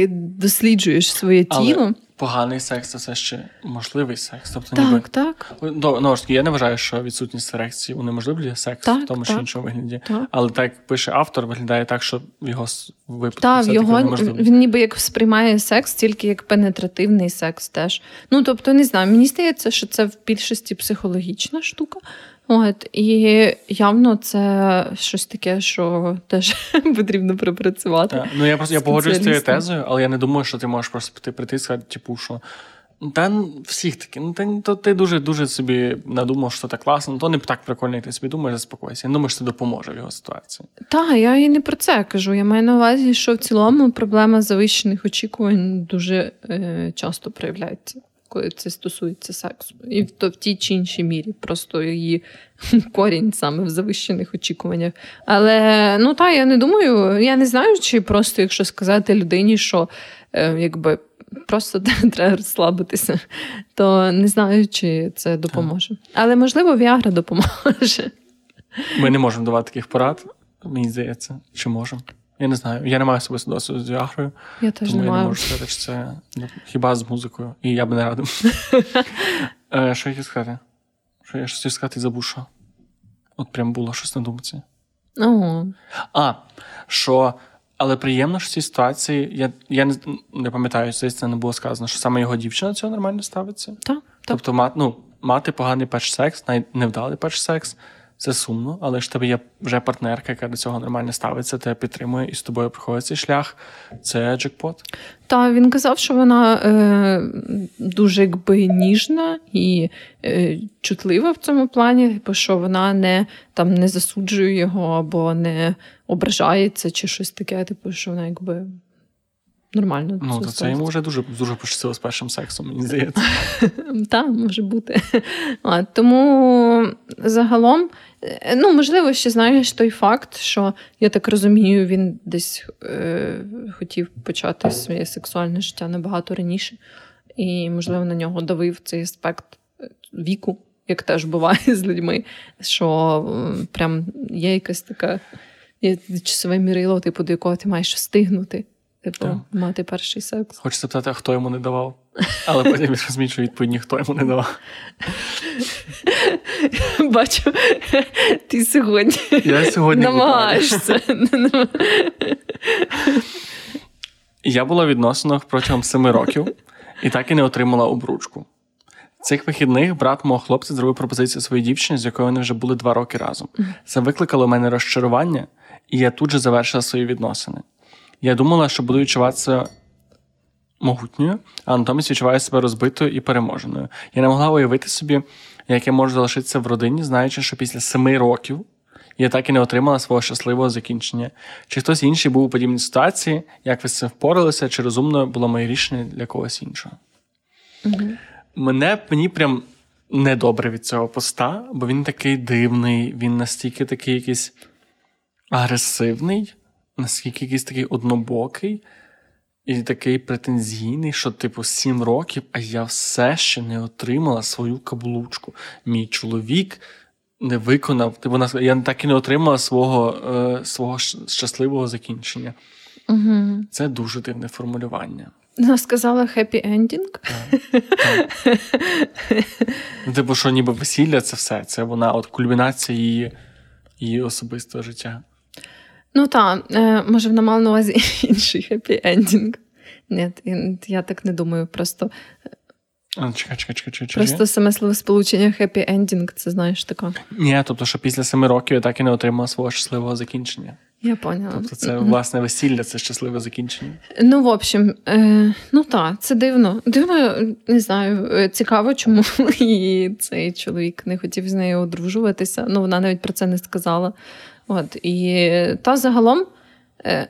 досліджуєш своє тіло. Але Поганий секс це все ще можливий секс. Тобто, так, ніби... так. Ну, ж таки, я не вважаю, що відсутність ерекції унеможливлює секс так, в тому чи іншому вигляді. Так. Але так як пише автор, виглядає так, що в його випадку Так, його він ніби як сприймає секс тільки як пенетративний секс теж. Ну тобто, не знаю, мені здається, що це в більшості психологічна штука. От, І явно це щось таке, що теж потрібно пропрацювати. Так. Ну я просто я погоджуюсь з цією тезою, але я не думаю, що ти можеш просто прийти і сказати, типу, що. Та всіх таки, ну та то ти дуже дуже собі надумав, що це класно, то не так прикольно, як ти собі думаєш, заспокойся. Я думаю, що це допоможе в його ситуації. Так, я і не про це кажу. Я маю на увазі, що в цілому проблема завищених очікувань дуже е, часто проявляється коли це стосується сексу, і то в тій чи іншій мірі, просто її корінь саме в завищених очікуваннях. Але ну та я не думаю, я не знаю, чи просто якщо сказати людині, що е, якби. Просто треба розслабитися, то не знаю, чи це допоможе. Але можливо, Віагра допоможе. Ми не можемо давати таких порад, мені здається, чи можемо. Я не знаю. Я не маю особисто досвіду з Віагрою. Я теж тому не я маю. не можу сказати, що це ну, хіба з музикою. І я би не радив. Е, що я хотів сказати? Що я щось сказати і забув, що? От прям було щось на думці. Ого. А, що. Але приємно, що в цій ситуації, я я не не пам'ятаю, це не було сказано, що саме його дівчина цього нормально ставиться. Так. Тобто, мати, ну, мати поганий перший секс, навіть невдалий перший секс, це сумно, але ж тебе є вже партнерка, яка до цього нормально ставиться, тебе підтримує і з тобою проходить цей шлях. Це джекпот. Та він казав, що вона е, дуже якби ніжна і е, чутлива в цьому плані, типу, що вона не там не засуджує його або не ображається, чи щось таке, типу, що вона якби. Нормально. Ну, то це йому вже дуже дуже пощастило з першим сексом, мені здається. Так, може бути. А, Тому загалом Е, ну, можливо, ще знаєш той факт, що я так розумію, він десь е, хотів почати своє сексуальне життя набагато раніше, і, можливо, на нього давив цей аспект е, віку, як теж буває з людьми, що прям є якась така є часове мірило, типу, до якого ти маєш встигнути. Типу, yeah. мати перший секс. Хочеться питати, а хто йому не давав. Але потім розумію, що відповідь ніхто йому не давав. Бачу, ти сьогодні Я сьогодні намагаєшся. Я була в відносинах протягом семи років і так і не отримала обручку. Цих вихідних брат мого хлопця зробив пропозицію своїй дівчині, з якою вони вже були два роки разом. Це викликало в мене розчарування, і я тут же завершила свої відносини. Я думала, що буду відчуватися могутньою, а натомість відчуваю себе розбитою і переможеною. Я не могла уявити собі, як я можу залишитися в родині, знаючи, що після семи років я так і не отримала свого щасливого закінчення. Чи хтось інший був у подібній ситуації, як ви з цим впоралися, чи розумно було моє рішення для когось іншого? Угу. Мене мені прям недобре від цього поста, бо він такий дивний, він настільки такий якийсь агресивний, наскільки якийсь такий однобокий і такий претензійний, що, типу, сім років, а я все ще не отримала свою каблучку. Мій чоловік не виконав, типу, я так і не отримала свого е, свого щасливого закінчення. Угу. Це дуже дивне формулювання. Вона сказала happy ending. Ну, типу, що ніби весілля це все. Це вона от кульмінація її її особистого життя. Ну так, е, може, вона мала на увазі інший happy ending. Ні, я так не думаю. Просто а, чекай, чекай, чекай, чекай. Просто саме словосполучення happy ending, це знаєш така. Ні, тобто, що після семи років я так і не отримала свого щасливого закінчення. Я поняла. Тобто, це власне весілля, це щасливе закінчення. Ну, в общем, е, ну так, це дивно. Дивно, не знаю, е, цікаво, чому і цей чоловік не хотів з нею одружуватися. Ну, вона навіть про це не сказала. От, І та загалом, е,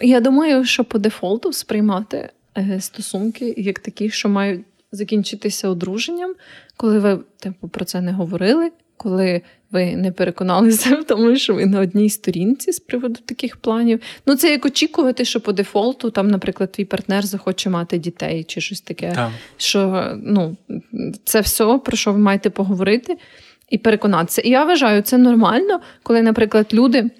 я думаю, що по дефолту сприймати е, стосунки як такі, що мають закінчитися одруженням, коли ви типу, про це не говорили, коли ви не переконалися в тому, що ви на одній сторінці з приводу таких планів. Ну, це як очікувати, що по дефолту, там, наприклад, твій партнер захоче мати дітей чи щось таке. Так. Що ну, це все, про що ви маєте поговорити і переконатися. І я вважаю, це нормально, коли, наприклад, люди.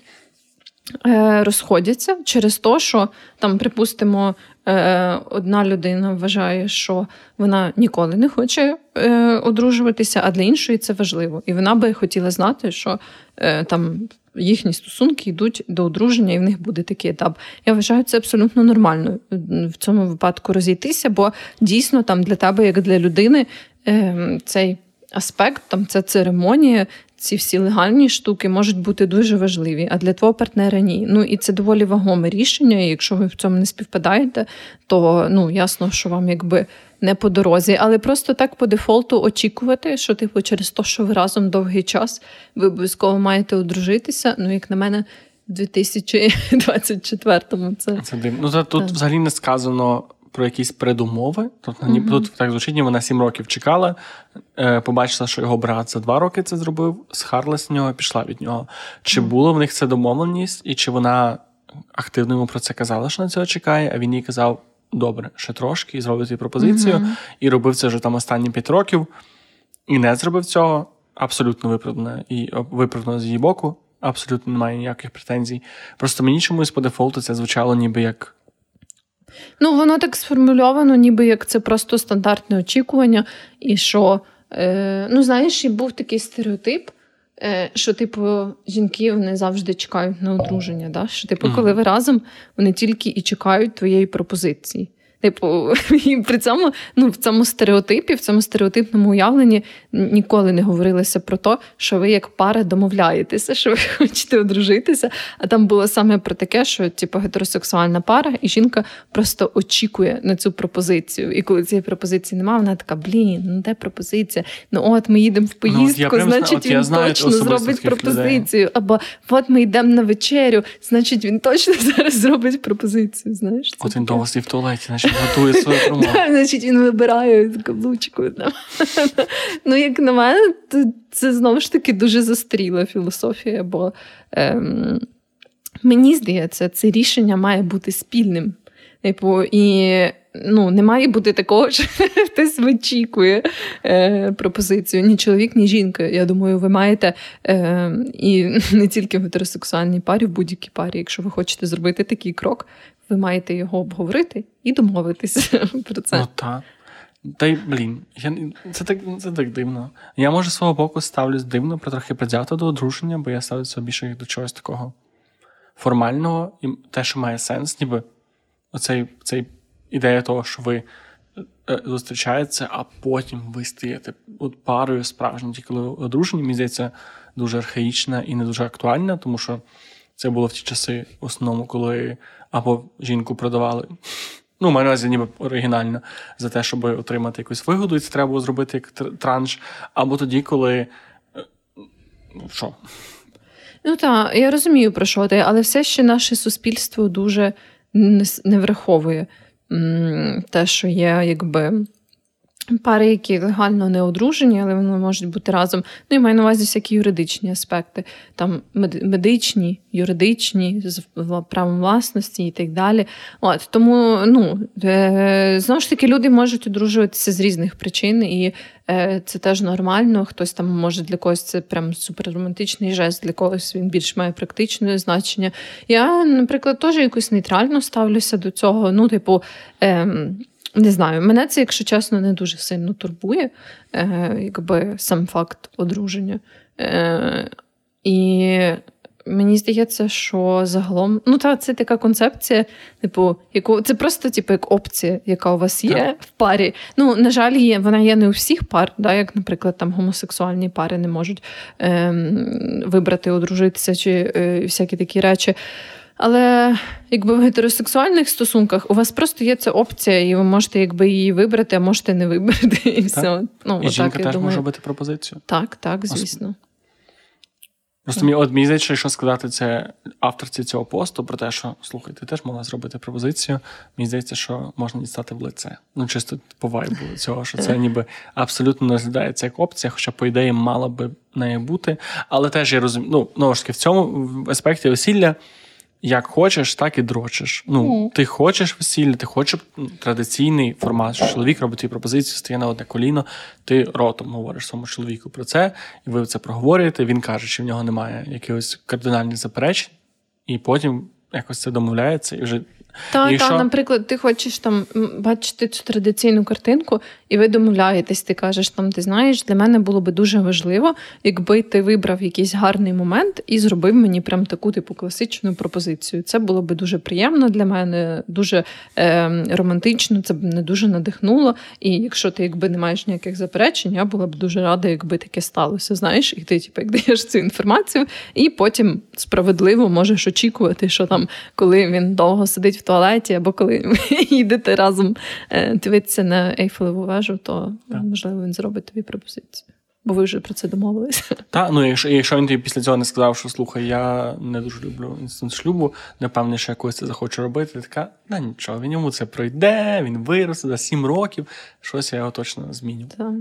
Е, розходяться через те, що там, припустимо, е, одна людина вважає, що вона ніколи не хоче е, одружуватися, а для іншої це важливо. І вона би хотіла знати, що там їхні стосунки йдуть до одруження, і в них буде такий етап. Я вважаю, це абсолютно нормально в цьому випадку розійтися, бо дійсно там для тебе, як для людини, цей аспект, там ця церемонія, ці всі легальні штуки можуть бути дуже важливі, а для твого партнера ні. Ну і це доволі вагоме рішення. і Якщо ви в цьому не співпадаєте, то ну ясно, що вам якби не по дорозі, але просто так по дефолту очікувати, що типу через те, що ви разом довгий час ви обов'язково маєте одружитися. Ну, як на мене, в 2024-му це це дивно. Ну, тут так. взагалі не сказано про якісь передумови. Тобто mm-hmm. тут так звучить, вона сім років чекала, е, побачила, що його брат за два роки це зробив, схарлась з нього пішла від нього. Чи mm-hmm. було в них це домовленість, і чи вона активно йому про це казала, що на цього чекає, а він їй казав: добре, ще трошки, і зробив цю пропозицію, mm-hmm. і робив це вже там останні п'ять років, і не зробив цього. Абсолютно виправдано і виправдано з її боку. Абсолютно немає ніяких претензій. Просто мені чомусь по дефолту це звучало ніби як Ну, воно так сформульовано, ніби як це просто стандартне очікування, і що, е, ну, знаєш, і був такий стереотип, е, що, типу, жінки вони завжди чекають на одруження. Да? Що, типу, коли ви разом, вони тільки і чекають твоєї пропозиції. Типу, і при цьому ну, в цьому стереотипі, в цьому стереотипному уявленні ніколи не говорилося про те, що ви як пара домовляєтеся, що ви хочете одружитися. А там було саме про таке, що типу, гетеросексуальна пара, і жінка просто очікує на цю пропозицію. І коли цієї пропозиції немає, вона така: блін, ну де пропозиція? Ну от ми їдемо в поїздку, ну, значить він знаю, точно зробить пропозицію. Людей. Або от ми йдемо на вечерю, значить він точно зараз зробить пропозицію. Знаєш, це От він довго в туалеті, значить готує свою промову. Значить, він вибирає каблучку. Ну, як на мене, це знову ж таки дуже застріла філософія, бо ем, мені здається, це рішення має бути спільним. Типу, і ну, не має бути такого, що хтось вичікує е, пропозицію. Ні чоловік, ні жінка. Я думаю, ви маєте е, і не тільки в гетеросексуальній парі, в будь-якій парі, якщо ви хочете зробити такий крок, ви маєте його обговорити і домовитися про це. Ну, так. Та й блін, я це так це так дивно. Я може свого боку ставлюсь дивно, про трохи предвзято до одруження, бо я ставлюся більше до чогось такого формального і те, що має сенс, ніби оцей цей ідея того, що ви е, зустрічаєтеся, а потім ви стаєте от парою справжньою, тільки одружені, мені здається, дуже архаїчна і не дуже актуальна, тому що це було в ті часи, в основному, коли або жінку продавали. Ну, маю наразі ніби оригінально за те, щоб отримати якусь вигоду, і це треба було зробити як транш. Або тоді, коли. Е, ну, що? Ну так, я розумію, про що ти, але все ще наше суспільство дуже не враховує те, що є, якби. Пари, які легально не одружені, але вони можуть бути разом. Ну і маю на увазі всякі юридичні аспекти, там медичні, юридичні, з правом власності і так далі. От Тому ну, е, знову ж таки люди можуть одружуватися з різних причин, і е, це теж нормально. Хтось там може для когось це прям суперромантичний жест, для когось він більш має практичне значення. Я, наприклад, теж якось нейтрально ставлюся до цього. Ну, типу. Е, не знаю, мене це, якщо чесно, не дуже сильно турбує, е, якби сам факт одруження. Е, І мені здається, що загалом, ну та це така концепція, типу, яку це просто типу, як опція, яка у вас є так. в парі. Ну, на жаль, є, вона є не у всіх пар, да, як, наприклад, там гомосексуальні пари не можуть е, вибрати, одружитися чи е, всякі такі речі. Але якби в гетеросексуальних стосунках у вас просто є ця опція, і ви можете якби її вибрати, а можете не вибрати. І так. все. Ну, і жінка теж думаю. може робити пропозицію. Так, так, звісно. Просто мені, от мені здається, що сказати це авторці цього посту про те, що слухай, ти теж могла зробити пропозицію. Мені здається, що можна дістати в лице. Ну, чисто по вайбу цього, що це ніби абсолютно не розглядається як опція, хоча, по ідеї, мала би нею бути. Але теж я розумію, ну, знову ж таки, в цьому аспекті весілля як хочеш, так і дрочиш. Ну, mm. Ти хочеш весілля, ти хочеш традиційний формат, що чоловік робить тобі пропозицію, стає на одне коліно, ти ротом говориш своєму чоловіку про це, і ви це проговорюєте. Він каже, що в нього немає якихось кардинальних заперечень, і потім якось це домовляється і вже так, Якщо... так, наприклад, ти хочеш там бачити цю традиційну картинку, і ви домовляєтесь, ти кажеш, там ти знаєш, для мене було би дуже важливо, якби ти вибрав якийсь гарний момент і зробив мені прям таку типу класичну пропозицію. Це було би дуже приємно для мене, дуже е, романтично, це б не дуже надихнуло. І якщо ти якби не маєш ніяких заперечень, я була б дуже рада, якби таке сталося. Знаєш, і ти типу, як даєш цю інформацію, і потім справедливо можеш очікувати, що там, коли він довго сидить в туалеті, або коли ви їдете разом е, дивитися на Ейфелеву вежу, то так. можливо він зробить тобі пропозицію. Бо ви вже про це домовилися. Так, ну якщо якщо він тобі після цього не сказав, що слухай, я не дуже люблю інститут шлюбу, напевне, що якось це захочу робити, така, да нічого, він йому це пройде, він виросте за сім років, щось я його точно зміню. Так.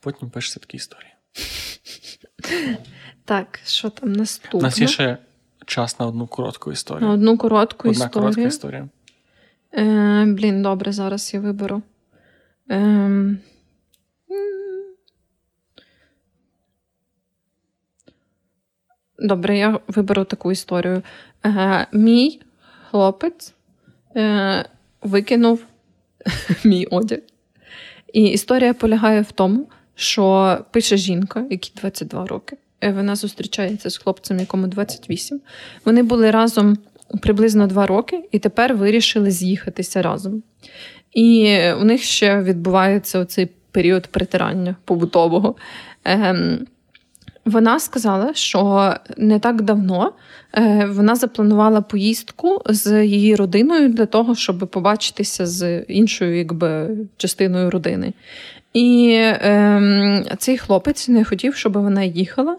Потім пишеться такі історії. Так, що там наступне? У нас є ще час на одну коротку історію. На одну коротку Одна історію. коротка історія. Е, Блін, добре, зараз я виберу. Е, Добре, я виберу таку історію. Е, Мій хлопець е, викинув мій одяг. І історія полягає в тому, що пише жінка, якій 22 роки. Е, вона зустрічається з хлопцем, якому 28. Вони були разом приблизно два роки і тепер вирішили з'їхатися разом. І у них ще відбувається оцей період притирання побутового. Ем, вона сказала, що не так давно е, вона запланувала поїздку з її родиною для того, щоб побачитися з іншою якби, частиною родини. І е, цей хлопець не хотів, щоб вона їхала,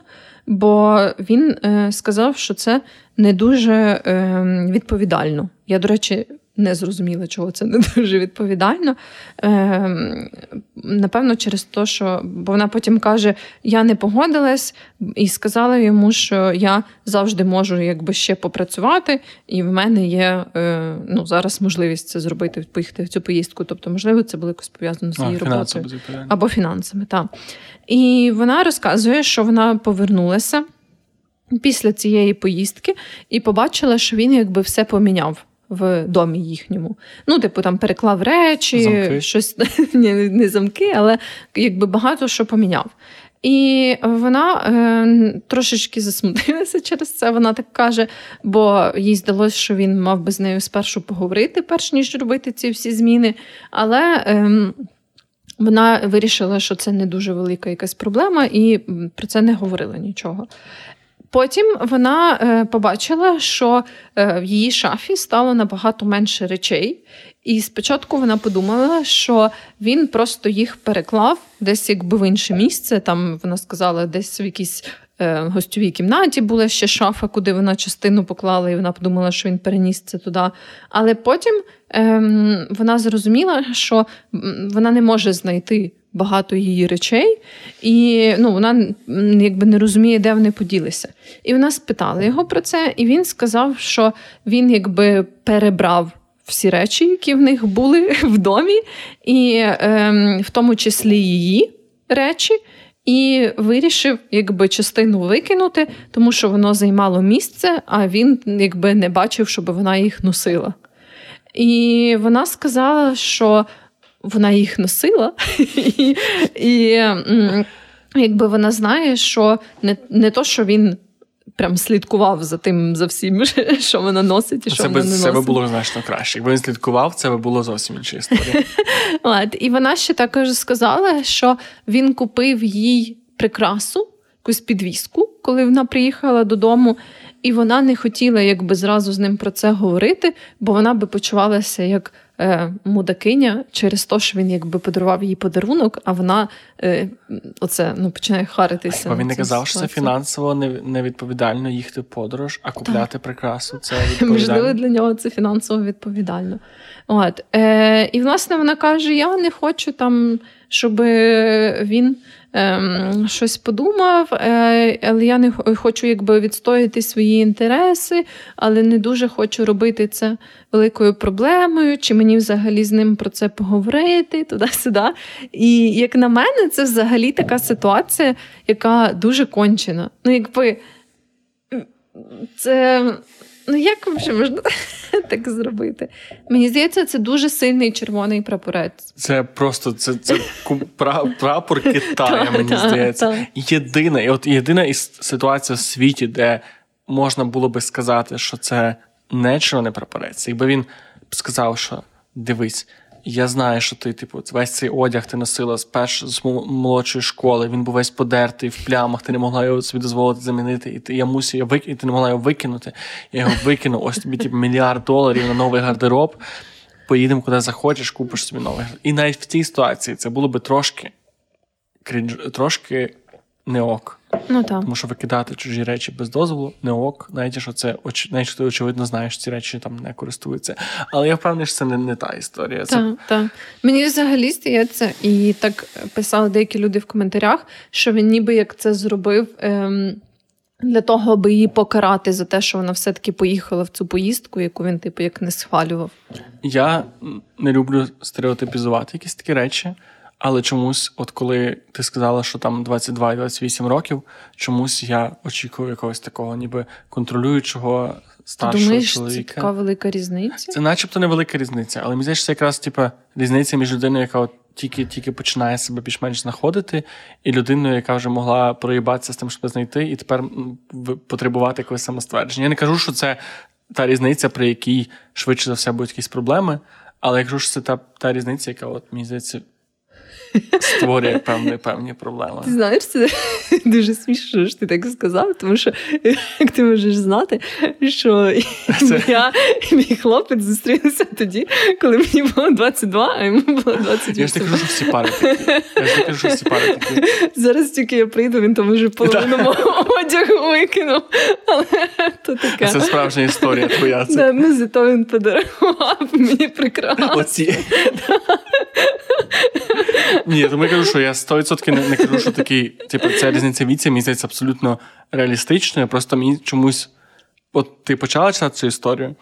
бо він е, сказав, що це не дуже е, відповідально. Я, до речі, не зрозуміла, чого це не дуже відповідально. Е, Напевно, через те, що бо вона потім каже: я не погодилась і сказала йому, що я завжди можу якби ще попрацювати, і в мене є е, ну, зараз можливість це зробити, поїхати в цю поїздку. Тобто, можливо, це було якось пов'язано з її роботою або фінансами. Так. І вона розказує, що вона повернулася. Після цієї поїздки і побачила, що він якби все поміняв в домі їхньому. Ну, типу, там переклав речі, замки. щось не, не замки, але якби багато що поміняв. І вона е, трошечки засмутилася через це. Вона так каже, бо їй здалося, що він мав би з нею спершу поговорити, перш ніж робити ці всі зміни. Але е, вона вирішила, що це не дуже велика якась проблема, і про це не говорила нічого. Потім вона е, побачила, що е, в її шафі стало набагато менше речей. І спочатку вона подумала, що він просто їх переклав десь якби в інше місце. Там вона сказала, десь в якійсь е, гостьовій кімнаті була ще шафа, куди вона частину поклала, і вона подумала, що він переніс це туди. Але потім е, вона зрозуміла, що вона не може знайти багато її речей, і ну, вона якби не розуміє, де вони поділися. І вона спитала його про це, і він сказав, що він якби перебрав. Всі речі, які в них були в домі, і е, в тому числі її речі, і вирішив якби частину викинути, тому що воно займало місце, а він якби не бачив, щоб вона їх носила. І вона сказала, що вона їх носила, і якби вона знає, що не то, що він прям слідкував за тим, за всім, що вона носить і що це вона би, не носить. Це би було значно краще. Якби він слідкував, це би було зовсім інша історія. От, І вона ще також сказала, що він купив їй прикрасу, якусь підвіску, коли вона приїхала додому. І вона не хотіла якби зразу з ним про це говорити, бо вона би почувалася як е, мудакиня через те, що він якби подарував їй подарунок, а вона е, оце ну починає харитися. Бо він не казав, що це фінансово невідповідально їхати в подорож, а купляти так. прикрасу. Це відповідально. можливо для нього це фінансово відповідально. От е, і власне вона каже: Я не хочу там, щоб він ем, щось подумав, е, але я не хочу якби відстояти свої інтереси, але не дуже хочу робити це великою проблемою, чи мені взагалі з ним про це поговорити, туди-сюди. І як на мене, це взагалі така ситуація, яка дуже кончена. Ну, якби це. Ну, як вже можна так зробити? Мені здається, це дуже сильний червоний прапорець. Це просто це це прапор Китаю, мені здається. Єдина, і от єдина із ситуація в світі, де можна було би сказати, що це не червоний прапорець. Якби він сказав, що дивись, я знаю, що ти, типу, весь цей одяг ти носила з перш з молодшої школи. Він був весь подертий в плямах, ти не могла його собі дозволити замінити. І ти я мусив його вик... і ти не могла його викинути. Я його викинув. Ось тобі типу, мільярд доларів на новий гардероб. Поїдемо куди захочеш, купиш собі новий. І навіть в цій ситуації це було би трошки крінж, трошки не ок. Ну так. Тому що викидати чужі речі без дозволу не ок, навіть що це оч... навіть що ти очевидно знаєш, ці речі там не користуються. Але я впевнений, що це не не та історія. Це... Так, так. Мені взагалі здається, і так писали деякі люди в коментарях, що він ніби як це зробив. Ем... Для того, аби її покарати за те, що вона все-таки поїхала в цю поїздку, яку він, типу, як не схвалював. Я не люблю стереотипізувати якісь такі речі. Але чомусь, от коли ти сказала, що там 22 28 років, чомусь я очікую якогось такого, ніби контролюючого старшого Ти думаєш, чоловіка. Це така велика різниця? Це, начебто, невелика різниця, але мені здається, це якраз типу, різниця між людиною, яка от тільки тільки починає себе більш-менш знаходити, і людиною, яка вже могла проїбатися з тим, щоб знайти, і тепер потребувати якогось самоствердження. Я не кажу, що це та різниця, при якій швидше за все будуть якісь проблеми. Але я кажу, що це та та різниця, яка от мені здається створює певні певні проблеми. Ти знаєш, це дуже смішно, що ти так сказав, тому що як ти можеш знати, що це... я і мій хлопець зустрілися тоді, коли мені було 22, а йому було 28. Я ж не кажу, що всі пари такі. Я ж не кажу, що всі пари такі. Зараз тільки я прийду, він там вже половину мого одягу викинув. Але то таке. Це справжня історія твоя. Це... Да, ну, зато він подарував мені прекрасно. Оці. Ні, тому я кажу, що я 100% не, не кажу, що такий, типу, ця різниця віці, мені здається, абсолютно реалістичною. Просто мені чомусь, от ти почала читати цю історію,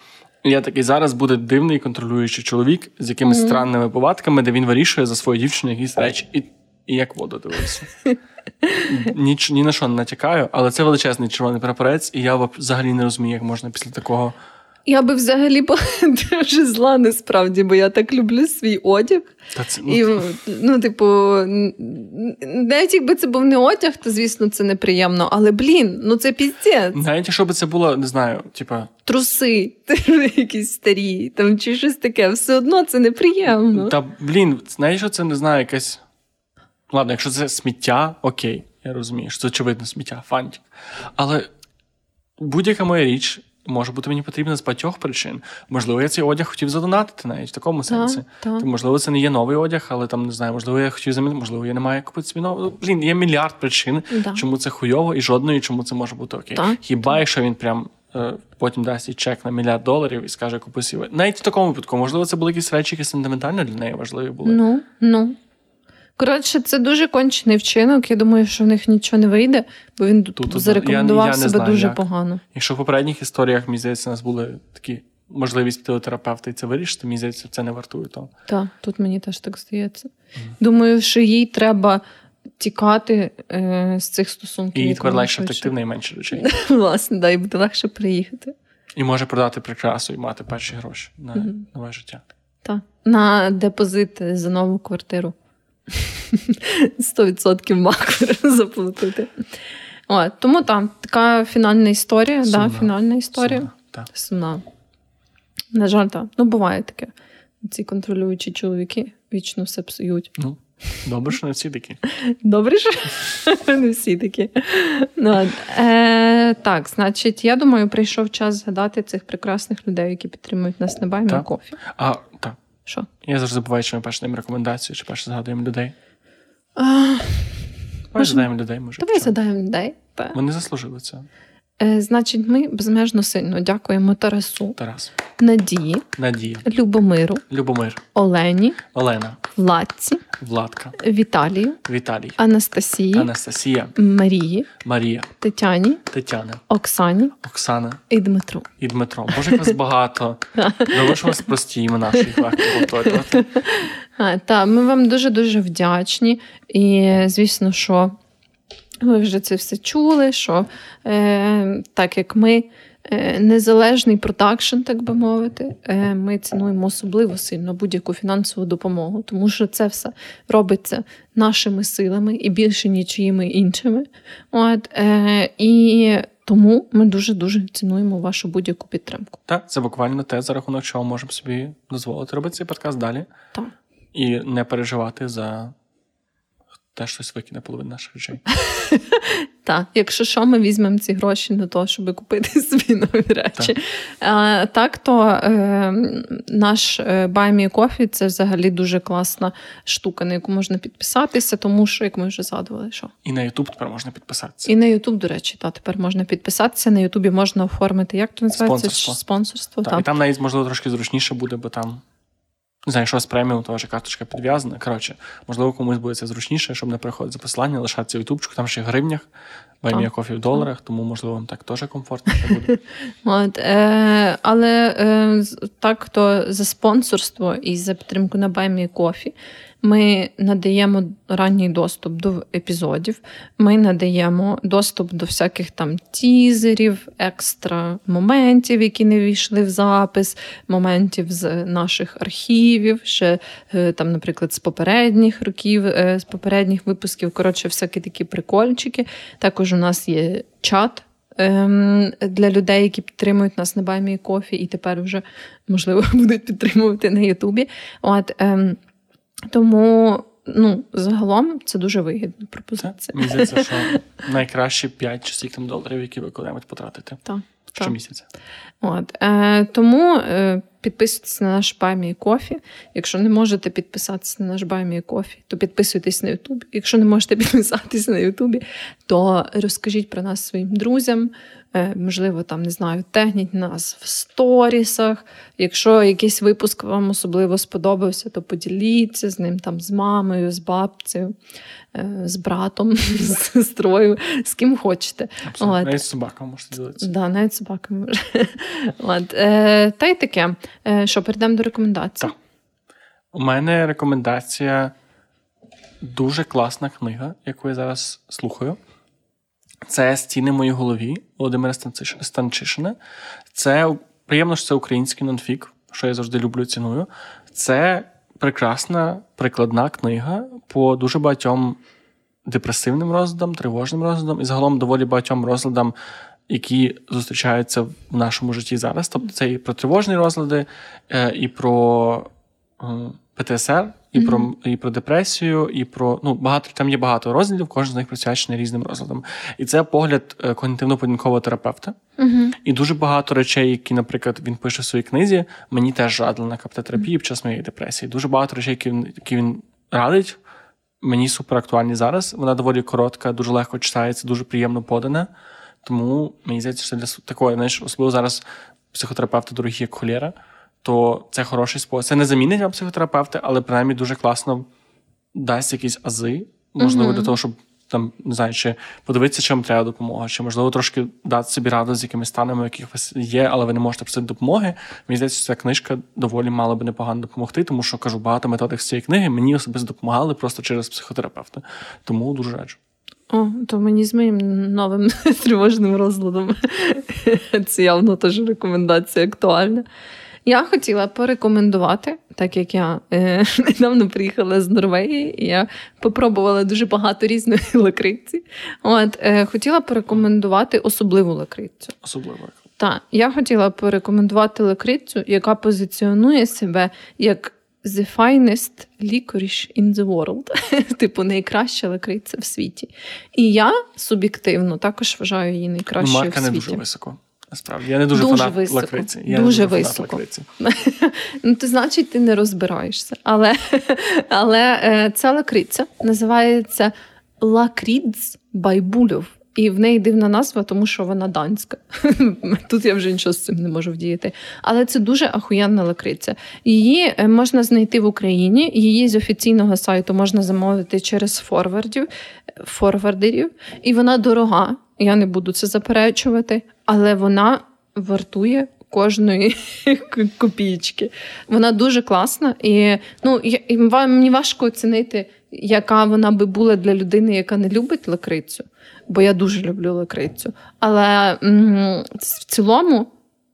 і я такий зараз буде дивний контролюючий чоловік з якимись mm-hmm. странними повадками, де він вирішує за свою дівчину якісь речі. І і як воду дивився. Ні, ні на що не натякаю, але це величезний червоний прапорець, і я взагалі не розумію, як можна після такого я би взагалі дуже зла насправді, бо я так люблю свій одяг. Та це, ну... І, ну, типу, навіть якби це був не одяг, то звісно це неприємно. Але блін, ну це піздець. Навіть якщо б це було, не знаю, типа. Труси, якісь старі, там чи щось таке, все одно це неприємно. Та блін, знаєш, що це не знаю, якесь. Ладно, якщо це сміття, окей, я розумію, що це очевидно сміття, фантик. Але будь-яка моя річ може бути мені потрібна з багатьох причин. Можливо, я цей одяг хотів задонатити навіть в такому сенсі. так. То, можливо, це не є новий одяг, але там не знаю, можливо, я хотів замінити, можливо, я не маю купити собі новий. Ну, Блін, є мільярд причин, Да. чому це хуйово, і жодної, чому це може бути окей. Так. Хіба якщо він прям. е, Потім дасть їй чек на мільярд доларів і скаже, купи собі. Навіть в такому випадку, можливо, це були якісь речі, які сентиментально для неї важливі були. Ну, ну. Коротше, це дуже кончений вчинок. Я думаю, що в них нічого не вийде, бо він тут зарекомендував я- я себе знаю, дуже як. погано. Якщо в попередніх історіях, мені здається, у нас були такі можливість психотерапевта і це вирішити, мені здається, це не вартує того. Так, тут мені теж так здається. Думаю, що їй треба тікати е, з цих стосунків. І тепер легше втекти в найменше речей. Власне, да, і буде легше приїхати. І може продати прикрасу і мати перші гроші на Мгм. нове життя. Так. На депозит за нову квартиру. 100% маквер заплатити. От, тому там така фінальна історія. Да, фінальна історія. Сумно, так. Сумна. На жаль, так. Ну, буває таке. Ці контролюючі чоловіки вічно все псують. Ну, добре, що не всі такі. Добре, що не всі такі. Ну, е, так, значить, я думаю, прийшов час згадати цих прекрасних людей, які підтримують нас на баймі кофі. А. Що? Я завжди забуваю, чи ми перше даємо рекомендацію, чи перше згадуємо людей. А, Може, згадаємо людей, може. давай задаємо людей. Та. Вони заслужили це. Е, значить, ми безмежно сильно дякуємо Тарасу, Тарас, Надії, Надія, Любомиру, Любомир, Олені, Олена, Владці, Владка, Віталію, Віталій, Анастасії, Анастасія, Марії, Марія, Тетяні, Тетяна, Оксані. Оксана. І Дмитру. і Дмитро. Боже, як вас багато. Вас прості імена, що їх легко повторювати. Та, ми вам дуже дуже вдячні. І звісно, що ви вже це все чули. Що е, так як ми е, незалежний продакшн, так би мовити, е, ми цінуємо особливо сильно будь-яку фінансову допомогу, тому що це все робиться нашими силами і більше нічиїми іншими. От, е, і тому ми дуже дуже цінуємо вашу будь-яку підтримку. Так, це буквально те, за рахунок чого можемо собі дозволити робити цей подкаст далі Так. і не переживати за те, що хтось викине половину наших речей. Так, якщо що, ми візьмемо ці гроші на те, щоб купити собі нові речі. А, так, то е, наш е, Buy Me Coffee – це взагалі дуже класна штука, на яку можна підписатися, тому що, як ми вже згадували, що І на YouTube тепер можна підписатися. і на YouTube, до речі, та тепер можна підписатися. На Ютубі можна оформити, як то називається? Спонсорство. Спонсорство. Так, так. і там навіть можливо трошки зручніше буде, бо там. Не знаю, що з преміум, то ваша карточка підв'язана. Коротше, можливо, комусь буде це зручніше, щоб не приходити за посилання, лишатися в ютубчику, там ще в гривнях, баймія кофі в доларах, тому можливо вам так теж комфортніше буде. От, е, але е, так, то за спонсорство і за підтримку на Баймі Кофі ми надаємо ранній доступ до епізодів. Ми надаємо доступ до всяких там тізерів, екстра моментів, які не війшли в запис, моментів з наших архівів, ще е, там, наприклад, з попередніх років, е, з попередніх випусків. Коротше, всякі такі прикольчики. Також у нас є чат ем, для людей, які підтримують нас на Buy Me a Coffee, і тепер вже можливо будуть підтримувати на Ютубі. От ем, тому. Ну, загалом це дуже вигідна пропозиція. мені здається, що найкращі 5 чи скільки там доларів, які ви коли-небудь потратите Так, щомісяця. От, е, тому е, підписуйтесь на наш Buy Me a Coffee. Якщо не можете підписатися на наш Buy Me a Coffee, то підписуйтесь на Ютубі. Якщо не можете підписатися на Ютубі, то розкажіть про нас своїм друзям. Е, можливо, там не знаю, тегніть нас в сторісах. Якщо якийсь випуск вам особливо сподобався, то поділіться з ним там з мамою, з бабцею, з братом, з сестрою, з ким хочете. От. Навіть з собаками можете ділитися. Да, навіть собаками може. От, е, та й таке. Е, що, перейдемо до рекомендацій? Так. У мене рекомендація дуже класна книга, яку я зараз слухаю. Це Стіни в моїй голові Володимира Станчишина. Це приємно, що це український нонфік, що я завжди люблю ціную. Це прекрасна прикладна книга по дуже багатьом депресивним розладам, тривожним розладам і загалом доволі багатьом розладам, які зустрічаються в нашому житті зараз. Тобто це і про тривожні розлади, е, і про е, ПТСР, і mm-hmm. про і про депресію, і про ну багато там є багато розділів, кожен з них присвячений різним розладам. І це погляд е, когнітивно-поведінкового терапевта. Mm-hmm. І дуже багато речей, які, наприклад, він пише в своїй книзі, мені теж радили на каптотерапії під час моєї депресії. Дуже багато речей, які він, які він радить. Мені супер актуальні зараз. Вона доволі коротка, дуже легко читається, дуже приємно подана. Тому мені здається, що для такої, знаєш, особливо зараз психотерапевти дорогі, як холєра, то це хороший спосіб. Це не замінить вам психотерапевти, але принаймні дуже класно дасть якісь ази, можливо, mm-hmm. для того, щоб там не знаю, чи подивитися, чи вам треба допомога, чи можливо трошки дати собі раду з якими станами, яких у вас є, але ви не можете просити допомоги. Мені здається, ця книжка доволі мала би непогано допомогти, тому що кажу, багато методик з цієї книги мені особисто допомагали просто через психотерапевта. Тому дуже раджу. О, то мені з моїм новим тривожним розладом. Це явно теж рекомендація актуальна. Я хотіла порекомендувати, так як я е, недавно приїхала з Норвегії, і я попробувала дуже багато різної лакриці. От е, хотіла порекомендувати особливу лакрицю. Особливу. Так, я хотіла порекомендувати лакрицю, яка позиціонує себе як the finest licorice in the world, типу найкраща лакриця в світі. І я суб'єктивно також вважаю її найкращою Марка в світі. не дуже високо. Насправді, я не дуже, дуже фанат високо. лакриці. Я дуже, дуже високо. лакриці. ну, то значить, ти не розбираєшся. Але але е, ця лакриця називається лакріц Байбульов. І в неї дивна назва, тому що вона данська. Тут я вже нічого з цим не можу вдіяти. Але це дуже ахуєнна лакриця. Її е, можна знайти в Україні. Її з офіційного сайту можна замовити через форвардів, форвардерів. І вона дорога. Я не буду це заперечувати, але вона вартує. Кожної копійки. Вона дуже класна, і ну я, і мені важко оцінити, яка вона би була для людини, яка не любить лакрицю бо я дуже люблю лакрицю. Але м- в цілому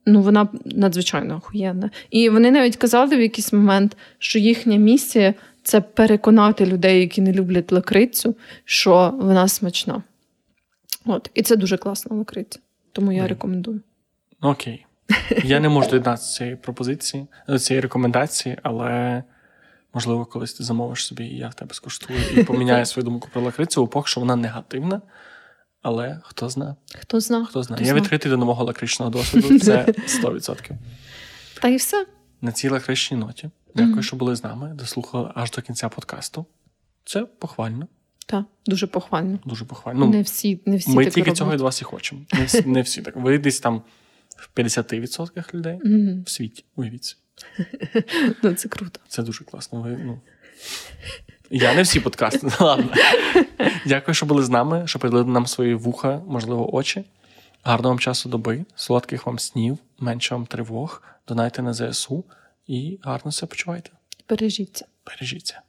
ну, вона надзвичайно охуєнна. І вони навіть казали в якийсь момент, що їхня місія це переконати людей, які не люблять лакрицю, що вона смачна. От, І це дуже класна лакриця. Тому я рекомендую. Окей. Я не можу доєднатися до цієї пропозиції, до цієї рекомендації, але можливо, колись ти замовиш собі, і я в тебе скуштую і поміняю свою думку про лакрицю, поки що вона негативна. Але хто знає? Хто знає? Хто знає? Я відкритий до нового лакричного досвіду. Це 100%. Та і все. На цій лакричній ноті. Дякую, mm-hmm. що були з нами, дослухали аж до кінця подкасту. Це похвально. Так, дуже похвально. Дуже похвально. Не всі, не всі Ми так тільки роблять. цього від вас і хочемо. Не всі, не всі так. Ви десь там в 50% людей mm-hmm. в світі. Уявіться. Ну, Це круто. Це дуже класно. Ви, ну... Я не всі подкасти. Ну, ладно. Дякую, що були з нами, що приділили нам свої вуха, можливо, очі. Гарного вам часу доби, солодких вам снів, менше вам тривог, донайте на ЗСУ і гарно себе почувайте. Бережіться. Бережіться.